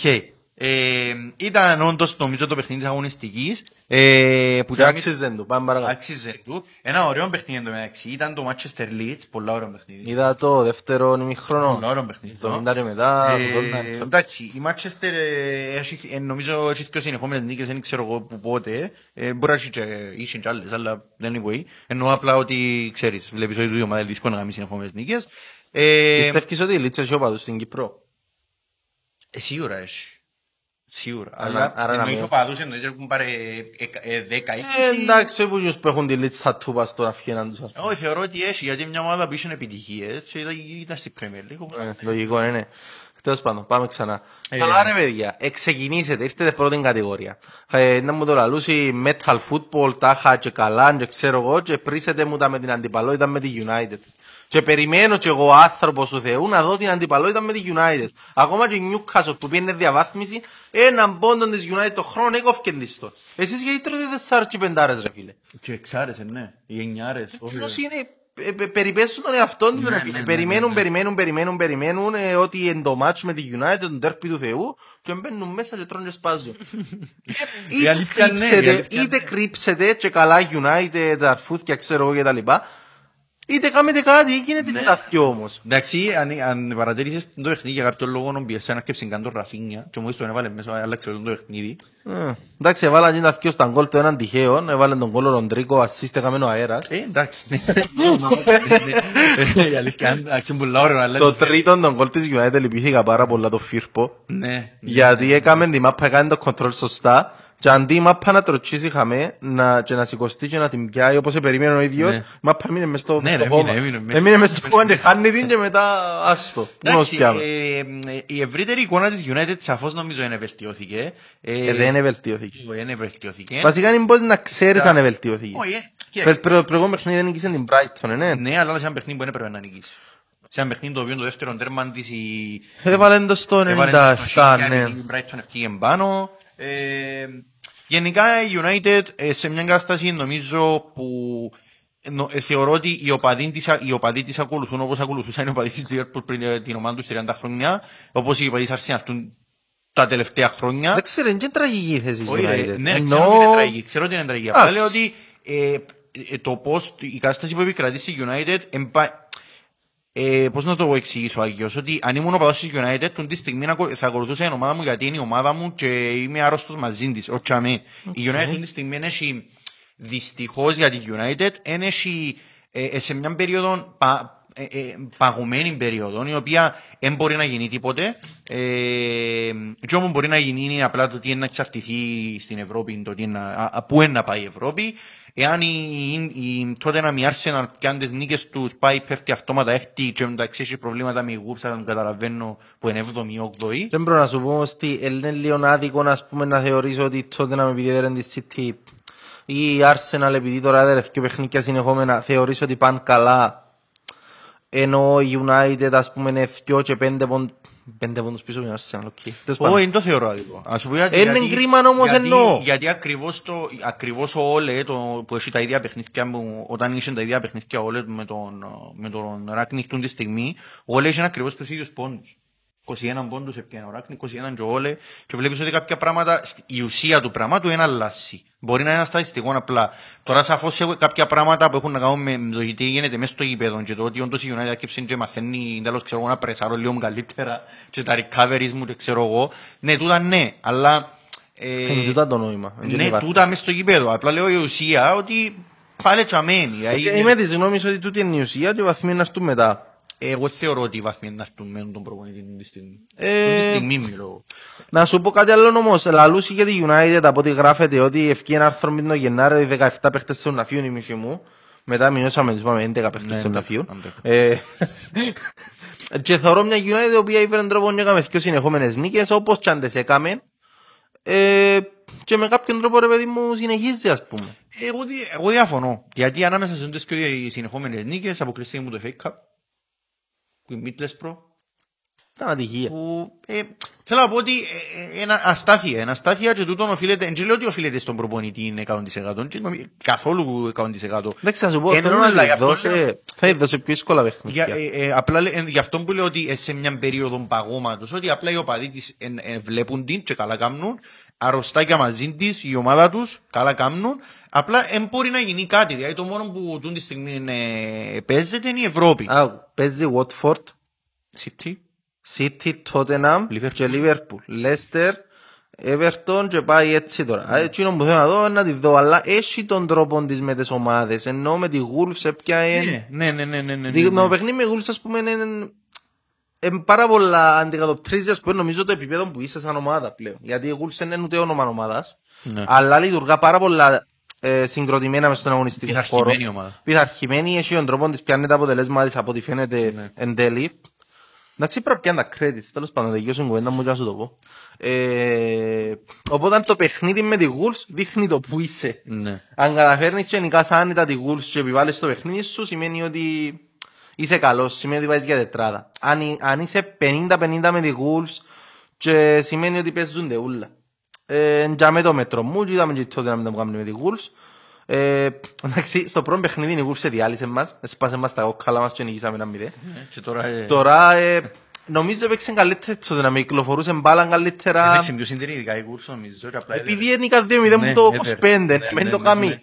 Ε, ήταν όντως νομίζω το παιχνίδι της αγωνιστικής. Ε, που Και ήταν- άξιζε του, πάμε παρακάτω. Άξιζε του. Ένα ωραίο παιχνίδι εν τω μεταξύ. Ήταν το Manchester Leeds. Πολλά ωραίο παιχνίδι. Είδα το δεύτερο ημιχρόνο. Πολλά ωραίο παιχνίδι. Το 90 μετά, Ε, το να ξέρω. εντάξει, η Manchester ε, έχει- ε, νομίζω έχει και συνεχόμενες νίκες, δεν ξέρω εγώ που πότε. Ε, Μπορεί να έχει και είχε και άλλες, αλλά δεν είναι way. Εννοώ απλά ότι ξέρεις, βλέπεις ότι η ομάδα είναι δύσκολο να κάνει συνεχόμενες νίκες. Ε, Πιστεύεις ότι η Λίτσα έχει οπαδούς στην Κύπρο; ε, Σίγουρα έχει. Σίγουρα. Άρα- Αλλά άρα να εννοείς μην- οπαδούς, εννοείς έχουν πάρει ε, ε, 10, 20. Ε, εντάξει, που τους που έχουν τη Λίτσα του πας τώρα φιέναν τους. ας πούμε. Όχι, θεωρώ ότι έχει, γιατί μια ομάδα που είχε επιτυχίες και ήταν, ήταν στην Premier League. Ε, Λογικό είναι. Τέλος πάντων, πάμε ξανά. Ε, Καλά ρε παιδιά, εξεκινήσετε, ήρθετε πρώτη κατηγορία. Ε, να μου το λαλούσει metal football, τάχα και καλά και ξέρω εγώ και πρίσετε μου τα με την αντιπαλότητα με τη United. Και περιμένω και εγώ άνθρωπος του Θεού να δω την αντιπαλότητα με τη United. Ακόμα και η Newcastle που πήρε διαβάθμιση, έναν πόντο της United το χρόνο έκοφκεν της το. Εσείς γιατί τρώτε τεσσάρ και πεντάρες, ρε φίλε; Και εξάρες, ε, ναι. Οι εννιάρες. Ποιος είναι, ε, ε, περιπέσουν τον εαυτό τους, ρε ναι, φίλε. Ναι, ναι, περιμένουν, περιμένουν, περιμένουν, περιμένουν ότι εν το μάτσο με τη United, τον τέρπι του Θεού, και μπαίνουν μέσα και τρώνε και σπάζουν. <laughs> είτε κρύψετε και καλά United, αρφούθια, ξέρω εγώ κτλ. 10 με 10 γίνεται ναι. τετάθιο όμως. Εντάξει, αν, αν παρατηρήσεις το παιχνίδι για κάποιο λόγο τον πιεσέ να σκέψει καν τον Ραφίνια και μόλις τον έβαλε μέσα, άλλαξε όλο το παιχνίδι. Mm. Ε, εντάξει, έβαλα και τα δυο στα γκολ το έναν τυχαίο, έβαλε τον κόλλο τον Τρίκο, ασίστε καμένο αέρας. Ε, εντάξει, ναι. Η. Το τρίτο τον κόλλ της United λυπηθήκα πάρα πολλά το Φύρπο. Ναι, ναι, γιατί ναι, έκαμε τη μάπα, έκανε το κοντρόλ σωστά και αντί η μάπα να τροτσίσει χαμέ να, και να σηκωστεί και να την πιάει όπως περίμενε ο ίδιος, Ναι. η μάπα έμεινε μες στο, Ναι, στο ρε, χώμα. έμεινε, έμεινε μέσα. Έμεινε μες στο χώμα και χάνει την και μετά άστο. Πού Εντάξει, νοστιάμε. ε, ε, η ευρύτερη εικόνα της United σαφώς νομίζω είναι βελτιώθηκε. Ε, Ε, δεν βελτιώθηκε. όχι, Δεν βελτιώθηκε. Βασικά είναι πώς να ξέρεις αν βελτιώθηκε. Όχι, ε, Πες κοίταξε. προ- προηγούμενο παιχνίδι δεν νίκησε την Brighton, ναι. Ναι, αλλά σε ένα παιχνίδι που δεν έπρεπε να νικήσει. Σε ένα παιχνίδι το οποίο το δεύτερο τέρμα της η... Έβαλε το στο Έβαλε το 97, στο χέρι, ναι. Η Brighton ευκήγε πάνω. Ε, γενικά η United ε, σε μια κατάσταση νομίζω που νο- ε, θεωρώ ότι οι οπαδοί της, οι οπαδοί της ακολουθούν όπως ακολουθούσαν οι οπαδοί της Liverpool πριν ε, την ομάδα τους 30 χρόνια, όπως οι οπαδοί της Arsenal του τα τελευταία χρόνια. Δεν ξέρω, είναι και τραγική η θέση της Όχι, ρε, United. ναι, Ενώ- ξέρω ότι είναι τραγική. Ξέρω ότι είναι τραγική. Απλά Εντάξει. λέω ότι ε, ε, το πώς, η κατάσταση που επικρατεί στη United εμπα, ε, πώς να το εξηγήσω Άγιος, ότι αν ήμουν ο παδός της United, τον τη στιγμή να ακολου- θα ακολουθούσα την ομάδα μου γιατί είναι η ομάδα μου και είμαι άρρωστος μαζί της, όχι αμέ. Η United τον τη στιγμή δεν έχει, δυστυχώς για τη United, δεν έχει ε, ε, σε μια περίοδο πα, ε, ε, παγωμένη περίοδο, η οποία δεν μπορεί να γίνει τίποτε. Ε, και όμως μπορεί να γίνει είναι απλά το τι είναι να εξαρτηθεί στην Ευρώπη, το τι είναι, να- α, α, πού είναι να πάει η Ευρώπη. Εάν η, η, τότε να μη Arsenal πιάνει τις νίκες τους, πάει πέφτει αυτόματα έκτη και μεταξύ έχει προβλήματα με η Γούρσα, τον καταλαβαίνω που είναι 7η ή 8η. Δεν μπορώ να σου πω όμως ότι είναι λίγο άδικο να, πούμε, να θεωρείς ότι τότε να με επειδή έδεραν τη City ή η Arsenal επειδή τώρα έδερε και παιχνίκια συνεχόμενα θεωρείς ότι πάνε καλά ενώ η United ας πούμε είναι 2 και 5 πόντ- πέντε πόντους πίσω από την Arsenal, OK. Τέλος πάντων. Όχι, δεν το θεωρώ άδικο. Ας σου πω γιατί. Είναι γιατί- κρίμα όμως γιατί- εννοώ. Γιατί ακριβώς, το, ακριβώς ο Όλε το, που έχει τα ίδια παιχνίδια μου, όταν είχε τα ίδια παιχνίδια ο Όλε με τον, με τον Ράγκνικ τούν τη στιγμή, ο Όλε είχε ακριβώς τους ίδιους πόντους. 21 πόντους έπιανε ο Ράγκνικ, 21 και ο Όλε και βλέπεις ότι κάποια πράγματα, η ουσία του πράγματου είναι αλλάσει. Μπορεί να είναι ένα στατιστικό απλά. Τώρα σαφώς σε κάποια πράγματα που έχουν να κάνουν με με το γιατί γίνεται μέσα στο γήπεδο και το ότι όντως η United έρχεψε και μαθαίνει τέλος ξέρω εγώ να πρεσάρω λίγο καλύτερα και τα recoveries μου και ξέρω εγώ. Ναι, τούτα ναι, αλλά... ε, Είναι τούτα το νόημα. Δεν ναι, υπάρχει. τούτα μέσα στο γήπεδο. Απλά λέω η ουσία ότι πάλι τσαμένει. δηλαδή, Ε, Είμαι της γνώμης ότι τούτη είναι η ουσία και οι βαθμοί να έρθουν μετά. Εγώ θεωρώ ότι οι βαθμοί είναι να έρθουν με τον προπονητή τη στιγμή. Ε, Τη στιγμή μιλώ. Να σου πω κάτι άλλο όμως, λαλούς για τη United από ό,τι γράφεται ότι ευκεί ένα άρθρο με τον Γενάρη 17 παίχτες σε να φύγουν οι μισοί μου. Μετά μειώσαμε, τους πάμε 11 παίχτες Ναι, σε να ναι, φύγουν. αντέχω. Ε, Και θεωρώ μια United η οποία ήφερε τρόπο να έκαμε δύο συνεχόμενες νίκες όπως και αν τις έκαμε. Ε, και με κάποιον τρόπο ρε παιδί μου συνεχίζει ας πούμε. Εγώ, δι- εγώ διαφωνώ. Γιατί ανάμεσα σε αυτές και οι συνεχόμενες νίκες αποκλειστεί μου το FA Cup. Που είναι Middlesbrough. Ήταν ατυχία. που ε, θέλω να πω ότι ε, ε, ένα αστάθεια, ένα αστάθεια και τούτον οφείλεται, δεν λέω ότι οφείλεται στον προπονητή είναι 100%, και νομι- καθόλου 100%. Εντάξει, να σου πω, Ενώ, θέλω να αλλά τη γι' αυτό δώσει, λέω- θα έδωσε πιο δύσκολα Για, παιχνίδια. ε, ε, απλά λέ- ε, γι' αυτό που λέω ότι ε, σε μια περίοδο παγώματος, ότι απλά οι οπαδοί της ε, ε, βλέπουν την και καλά κάνουν, αρρωστάκια μαζί της, η ομάδα τους, καλά κάνουν, απλά δεν μπορεί να γίνει κάτι. Δηλαδή το μόνο που τούν τη στιγμή ε, παίζεται είναι η Ευρώπη. Α, παίζει Watford, City. City, Tottenham Liverpool. και Liverpool. Leicester, Everton και πάει έτσι τώρα. Α, Εκείνο που θέλω να δω είναι να τη δω, αλλά έχει τον τρόπο της με τις ομάδες. Ενώ με τη Wolves έπιαε... Ναι, ναι, ναι, ναι, ναι, Δι- ναι, Το ναι. παιχνίδι με Wolves ας πούμε είναι... είναι πάρα πολλά αντικατοπτρίζεις ας πούμε νομίζω το επίπεδο που είσαι σαν ομάδα πλέον. Γιατί η Wolves δεν είναι ούτε όνομα ομάδας, Ναι. αλλά λειτουργά πάρα πολλά ε, συγκροτημένα μες στον αγωνιστικό χώρο. Πειθαρχημένη ομάδα. Πειθαρχημένη, έχει τον τρόπο της, πιάνει τα αποτελέσματα της από ό,τι φαίνεται Ναι. εν τέλει. Εντάξει, πρέπει να πιάνει τα credits, τέλος πάντων, δικαιώσουν κουβέντα μου και να σου το πω. Ε, οπότε το παιχνίδι με τη Wolves δείχνει το που είσαι. Ναι. Αν καταφέρνεις και νικάς άνετα τη Wolves και επιβάλλεις το παιχνίδι σου, σημαίνει ότι είσαι καλός, σημαίνει ότι βάζεις για τετράδα. Αν, εί- αν είσαι 50-50 με τη Wolves, και σημαίνει ότι παίζονται ούλα. Ε, για με το μέτρο μου, και είδαμε και τότε να μην το κάνουμε με τη Wolves. Ε, εντάξει, στο πρώτο παιχνίδι η Wolves σε διάλυσε μας, έσπασε μας τα κόκκαλα μας και νικήσαμε ένα μηδέ. Ναι, Και τώρα... ε, Τώρα, ε, νομίζω έπαιξε καλύτερα τότε να με κυκλοφορούσε μπάλα καλύτερα. Έπαιξε πιο συντηρητικά η κούρσα, νομίζω. και απλά Επειδή ένικα 2-0 Ναι, μου το έφερε. 25, Ναι, μεν ναι, το ναι, κάνει. ναι.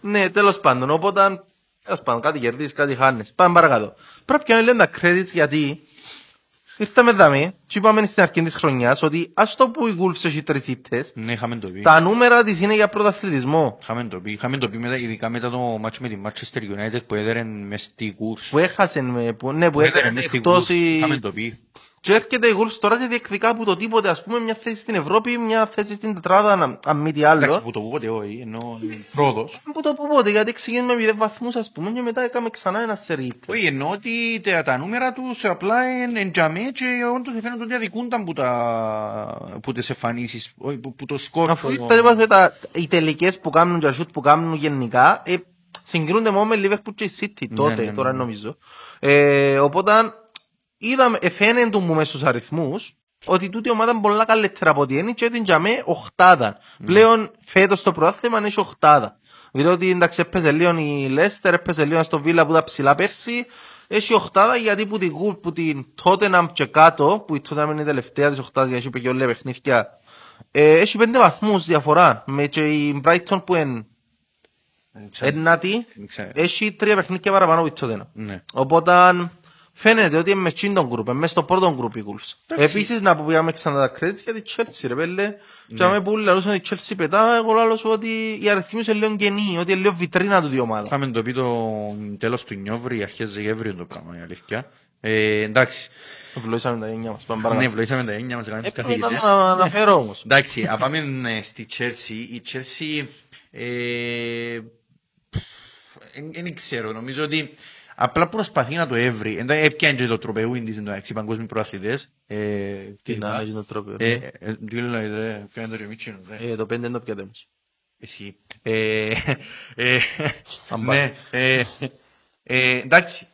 Ναι, τέλος πάντων, οπότε, τέλος πάντων, κάτι κερδίζεις, κάτι χάνεις. Πάμε παρακάτω. Πρέπει να λένε τα credits γιατί ήρθαμε δάμε και είπαμε στην αρχή της χρονιάς ότι ας το που η Wolves έχει τρεις ήττες, Ναι, είχαμε το πει. τα νούμερα της είναι για πρωταθλητισμό. Είχαμε το πει, είχαμε το πει μετά, ειδικά μετά το μάτσο με τη Manchester United που έδεραν μες στη κούρς. Που έχασε, με, που, ναι, που Που έδεραν έδερε μες στη εκτός κούρς. η... Είχαμε το πει. Και έρχεται η Wolves τώρα και διεκδικά από το τίποτε, ας πούμε, μια θέση στην Ευρώπη, μια θέση στην τετράδα, αν- αν μη τι Εντάξει, άλλο. που το πούποτε όχι, ενώ πρόοδος. Που το πω πότε, γιατί ξεκίνησε με 0 βαθμούς, ας πούμε, και μετά έκαμε ξανά ένα σερίτ. Όχι, εννοώ ότι τα, τα νούμερα τους απλά είναι τζαμέ και όντως φαίνεται ότι αδικούνταν που, τα, που τις εμφανίσεις, όχι, που, που το σκορ. Αφού το- ήταν είπατε τα, οι τελικές που κάνουν και τα shoot που κάνουν γενικά, ε, συγκρίνονται μόνο με Liverpool και η City τότε, ναι, ναι, τώρα ναι. νομίζω. Ε, οπότε είδαμε, εφαίνεται μου μέσα στους αριθμούς, ότι τούτη η ομάδα είναι πολλά καλύτερα από ό,τι είναι και την τζαμέ οχτάδα. Ναι. Πλέον φέτος το πρωτάθλημα έχει οχτάδα. Διότι εντάξει έπαιζε λίγο η Leicester, έπαιζε λίγο στο Villa που τα ψηλά πέρσι, έχει οχτάδα γιατί που την, Γκουλ- που την Tottenham και κάτω, που η Tottenham είναι η τελευταία της οχτάδας γιατί έχει και όλα παιχνίδια, ε, έχει πέντε βαθμούς διαφορά. Με και η Brighton που είναι Δεν ξέρω. ένατη, Δεν ξέρω. έχει τρία παιχνίδια παραπάνω από η Tottenham. Ναι. Οπότε φαίνεται ότι είναι μες στον γκρουπ, είναι μες στο πρώτο γκρουπ οι Wolves. Επίσης να πούμε ξανά τα credits για τη Chelsea ρε πέλε. Και άμα που λαλούσαν η Chelsea πετά, εγώ λαλώ σου ότι οι αριθμοί είναι λίγο γεννοί, ότι είναι λίγο βιτρίνα του δύο ομάδα. Είχαμε το πει το τέλος του Νιόβρη, αρχές Δεκέμβριου το πράγμα, η αλήθεια. Ε, εντάξει, Ευλογήσαμε τα γένια μας, πάμε ναι, παρακάτω. βλοήσαμε τα έννοια μας, κάναμε τους Έπρεπε να καθηγητές. να αναφέρω όμως. <laughs> Εντάξει, α πάμε ε, στη Chelsea. Η Chelsea, ε, δεν ξέρω, νομίζω ότι απλά προσπαθεί να το έβρει. Εντάξει, Έπιανε και το τροπεούιν της εντάξει, οι παγκόσμιοι προαθλητές. Ε, Τι κλπ. να έχει το τρόπο. Ε, ε, Τι λέει, ρε, πιάνε το ρεμίτσινο, ρε. Ε, Το πέντε είναι το πιάτε όμως. Ισχύει. Ε, ε, Αν ναι, ε, ε, εντάξει.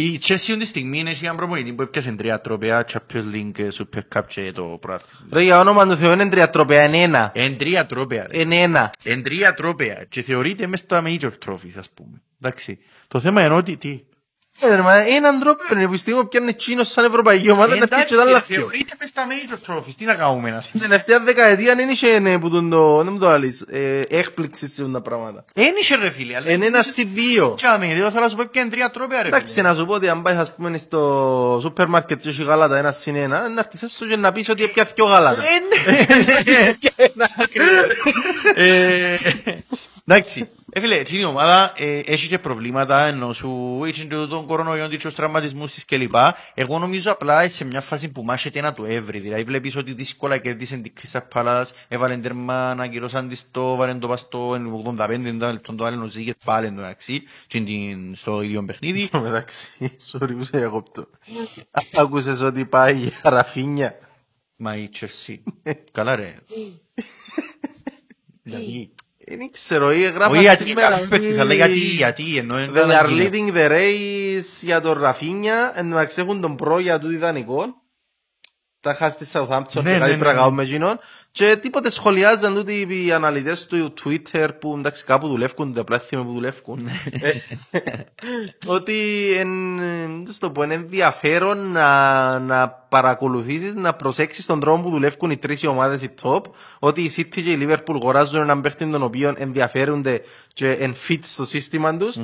Ε, η Chelsea αυτή τη στιγμή έχει έναν προπονητή που έπιασε τρία τρόπαια, Champions League, Super Cup και το πρωτάθλημα. Ρε για όνομα του Θεού είναι τριατροπέα, είναι ένα. Εν τρία τρόπαια. ρε. Είναι ένα. Εν τρία τρόπαια και θεωρείται μες στα major trophies ας πούμε. Εντάξει. Το θέμα είναι ότι τι. Ε, ρε, μα έναν τρόπο είναι που στιγμή που πιάνε τσίνος σαν ευρωπαϊκή ομάδα να φτιάξει τα Εντάξει, λάθη. θεωρείται μες στα major trophies. Τι να κάνουμε ας Την πούμε. τελευταία δεκαετία δεν είχε ναι, που τον το, δεν μου το λαλείς, ε, έκπληξη σε αυτά τα πράγματα. Εν είχε ρε φίλε. αλλά- Είναι ένα ή δύο. Τσάμε, δεν θέλω να σου πω πιάνε τρία τρόπαια ρε Εντάξει, φίλε. να σου πω ότι αν πάεις ας πούμε στο σούπερ μάρκετ και έχει γάλατα ένα συν ένα, να έρθεις έσω και να πεις ότι έπιας δυο γάλατα. Ε, ναι. <laughs> Ε, Εντάξει, ε, φίλε, εκείνη η ομάδα ε, έχει και προβλήματα ενώ σου είχε και τον κορονοϊό και τους τραυματισμούς της κλπ. Εγώ νομίζω απλά σε μια φάση που μάχεται να το έβρει. Δηλαδή βλέπεις ότι δύσκολα κέρδισε την Κρίστα Παλάς, έβαλε τερμά, ανακυρώσαν της το, βάλεν το πας στο 85, λεπτό το άλλο ζήγε πάλι εντάξει, και την- στο ίδιο παιχνίδι. Στο μεταξύ, sorry που σε διακόπτω. Άκουσες ότι πάει για ραφίνια; Μα η Chelsea. Καλά ρε. <laughs> Δηλαδή, Δεν Δεν ξέρω, ή έγραφα Όχι γιατί σήμερα καλός παίκτης, αλλά γιατί, γιατί, ενώ They είναι are leading the race για τον Ραφίνια, εν τω μεταξύ έχουν τον προ για τούτη ιδανικό. Τα χάσει στη Southampton Ναι, και ναι, κάτι ναι, πραγάω ναι. με εκείνον. Και τίποτε σχολιάζαν τούτοι οι αναλυτές του Twitter που εντάξει κάπου δουλεύκουν, απλά θυμάμαι που δουλεύκουν. Ε, ότι εν, πώς το πω, είναι ενδιαφέρον να, να παρακολουθήσεις, να προσέξεις τον τρόπο που δουλεύκουν οι τρεις οι ομάδες οι top, ότι η City και η Liverpool αγοράζουν έναν παίχτη τον οποίο ενδιαφέρονται και εν fit στο σύστημα τους,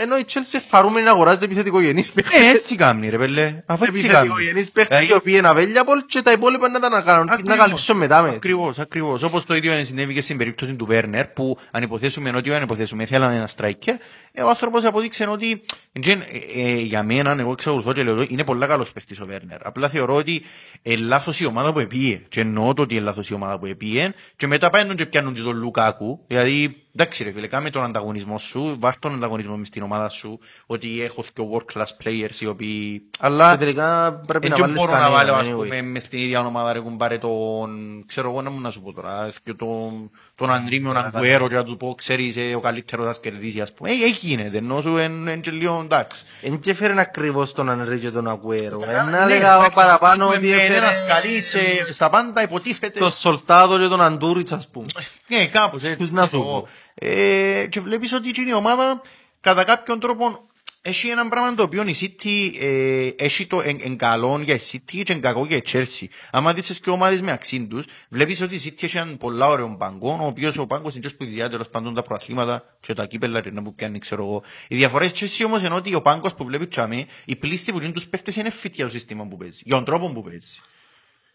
ενώ η Chelsea χαρούμενη να αγοράζει επιθετικογενείς Ε, παίχτες. έτσι κάνει ρε πέλε, αφού έτσι κάνει. Επιθετικογενείς παίχτες Ε, οι οποίοι είναι available και τα υπόλοιπα να τα να κάνουν, να Ακριβώς. καλύψουν μετά με. Ακριβώς, ακριβώς. Όπως το ίδιο συνέβη και στην περίπτωση του Βέρνερ, που αν υποθέσουμε ότι αν υποθέσουμε θέλανε ένα striker, ε, ο άνθρωπος αποδείξε ότι εντζεν, ε, ε, για μένα, εγώ εξακολουθώ και λέω, ότι είναι πολύ καλός παίχτης ο Βέρνερ. Απλά θεωρώ ότι ε, λάθος η ομάδα που επίε. Και εννοώ το ότι είναι λάθος η ομάδα που επίε. Και μετά πάνε και πιάνουν και τον Λουκάκου. Δηλαδή, εντάξει ρε φίλε, κάμε τον ανταγωνισμό σου, βάρ' τον ανταγωνισμό μες στην ομάδα σου, ότι έχω και world class players οι οποίοι... Αλλά Και τελικά πρέπει να έτσι βάλεις μπορώ να κανένα, βάλω, ας anyway. πούμε, μες στην ίδια ομάδα ρε κουμπάρε τον, ξέρω εγώ να μου να σου πω τώρα, και τον, τον Αντρίμιο Αγκουέρο και να του πω, ξέρεις, ε, ο καλύτερος θα σκερδίσει, ας πούμε. Ε, εκεί γίνεται, ενώ σου εν, εν και λίγο εντάξει. Εν και έφερε ακριβώς τον Ανρί και τον Αγουέρο. Ναι, Ένα λέγα εντάξει, παραπάνω με- ότι με έφερε ένας καλής, ε, στα πάντα υποτίθεται. τον Σολτάδο και τον Αντούριτς ας πούμε. Ναι, κάπως έτσι. Πώς να ξέρω σου εγώ. πω. Ε, και βλέπεις ότι εκείνη η ομάδα κατά κάποιον τρόπο έχει ένα πράγμα το οποίο η City ε, έχει το εν, εν καλό για η City και εν κακό για η Chelsea. Άμα δεις τις και ομάδες με αξίν τους, βλέπεις ότι η City έχει έναν πολλά ωραίο πάγκο, ο οποίος ο πάγκος είναι και που ιδιαίτερα τέλος πάντων τα προαθλήματα και τα κύπελα και να που πιάνει ξέρω εγώ. Η διαφορά της Chelsea όμως είναι ότι ο πάγκος που βλέπει τσάμε, οι πλήστοι που είναι τους παίχτες είναι fit για το σύστημα που παίζει, για τον τρόπο που παίζει.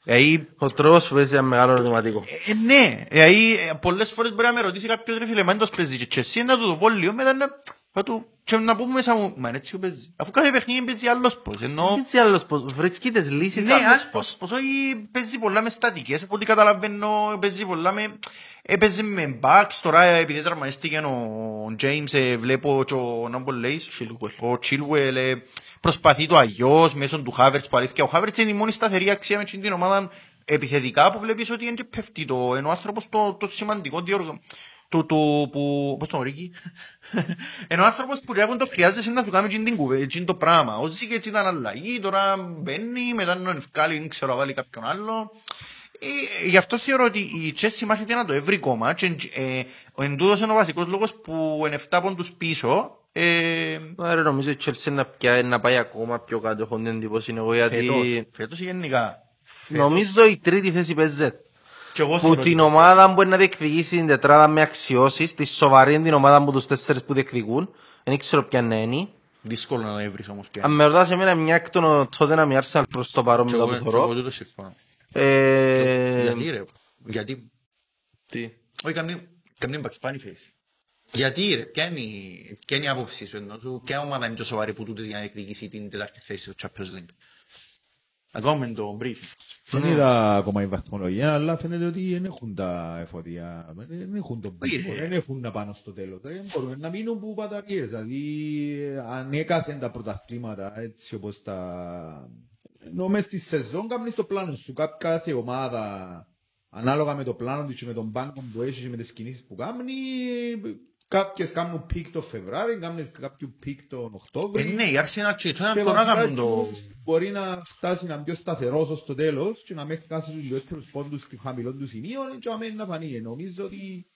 Δηλαδή, Ο τρόπος που παίζει ένα μεγάλο ερωτηματικό. ε, ναι, δηλαδή ε, πολλές φορές μπορεί να με ρωτήσει κάποιος ρε φίλε, μα εντός παίζεις; Και εσύ να του το πω λίγο, μετά να, θα του, και να πούμε μέσα μου, μα είναι έτσι που παίζει. Αφού κάθε παιχνίδι παίζει άλλος πώς, ενώ... Έτσι άλλος πως βρίσκεις τις λύσεις Ναι, άλλος άλλος πως. πώς, πως όχι παίζει πολλά με στατικές, από ό,τι καταλαβαίνω παίζει πολλά με... Ε, παίζει με backs, τώρα ε, επειδή τραυματίστηκε ο James, ε, βλέπω και ο Νόμπολ Λέις, ο Chilwell, ε, προσπαθεί το αγιώς μέσω του Havertz που αλήθεια. Ο Havertz είναι η μόνη σταθερή αξία με την ομάδα επιθετικά που βλέπεις ότι είναι και πέφτει το, ενώ ο άνθρωπος το, το σημαντικό διόργο, του, του, που, πώς τον ορίκει, <laughs> ενώ ο άνθρωπος που έχουν το χρειάζεσαι να σου κάνει εκείνη την κουβέ- εκείνη το πράγμα. Ο Ζήκε έτσι ήταν αλλαγή, τώρα μπαίνει, μετά να ευκάλει, δεν ξέρω, βάλει κάποιον άλλο. Ε, γι' αυτό θεωρώ ότι η Chelsea μάθεται να το έβρει κόμμα και ε, ο εντούτος είναι ο βασικός λόγος που είναι 7 πόντους πίσω. Ε, Άρα νομίζω η Chelsea να, πια, να πάει ακόμα πιο κάτω, έχω την εντύπωση εγώ γιατί φέτος, φέτος γενικά; νομίζω η τρίτη θέση παίζεται. Και εγώ Που θεωρώ την ότι- ομάδα που μπορεί να διεκδικήσει την τετράδα με αξιώσεις, τη σοβαρή είναι την ομάδα από τους τέσσερις που διεκδικούν, δεν ξέρω ποια είναι. Δύσκολο να το έβρεις όμως πια. Αν με ρωτάς εμένα μια εκ των τότε να μην Arsenal προς το παρόν Και με το εγώ- που και θωρώ. εγώ τούτο συμφωνώ. Ε, Γιατί ρε, γιατί τι; Όχι, καμνή, καμνή μπαξπάνι face. Γιατί ρε, ποια είναι, η- ποια είναι η άποψή σου ενώ σου, ποια ομάδα είναι πιο σοβαρή που τούτες για να εκδικήσει την τετάρτη θέση στο Champions League; Ακόμα με το brief. Δεν είδα ακόμα η βαθμολογία, αλλά φαίνεται ότι δεν έχουν τα εφόδια. Δεν έχουν τον Όχι, πίσω, ρε. δεν έχουν να πάνε στο τέλος. Δεν μπορούν να μείνουν που πατακίες. Δηλαδή, ανέκαθεν τα πρωταθλήματα, έτσι όπως τα... Ενώ μες στη σεζόν κάνεις το πλάνο σου. Κά- Κάθε ομάδα, ανάλογα με το πλάνο της και με τον πάγκο που έχεις και με τις κινήσεις που κάνει, κάποιες κάνουν peak το Φεβράρι, κάνουν κάποιου peak τον Ε, Οκτώβρη. ναι, η Arsenal και η Tottenham Και τώρα βασικά κάνουν το... τους μπορεί να φτάσει να είναι πιο σταθερός ως το τέλος και να μέχρι φτάσει στους λιγότερους πόντους στη χαμηλών του σημείων και αμέσως να φανεί. Νομίζω ότι...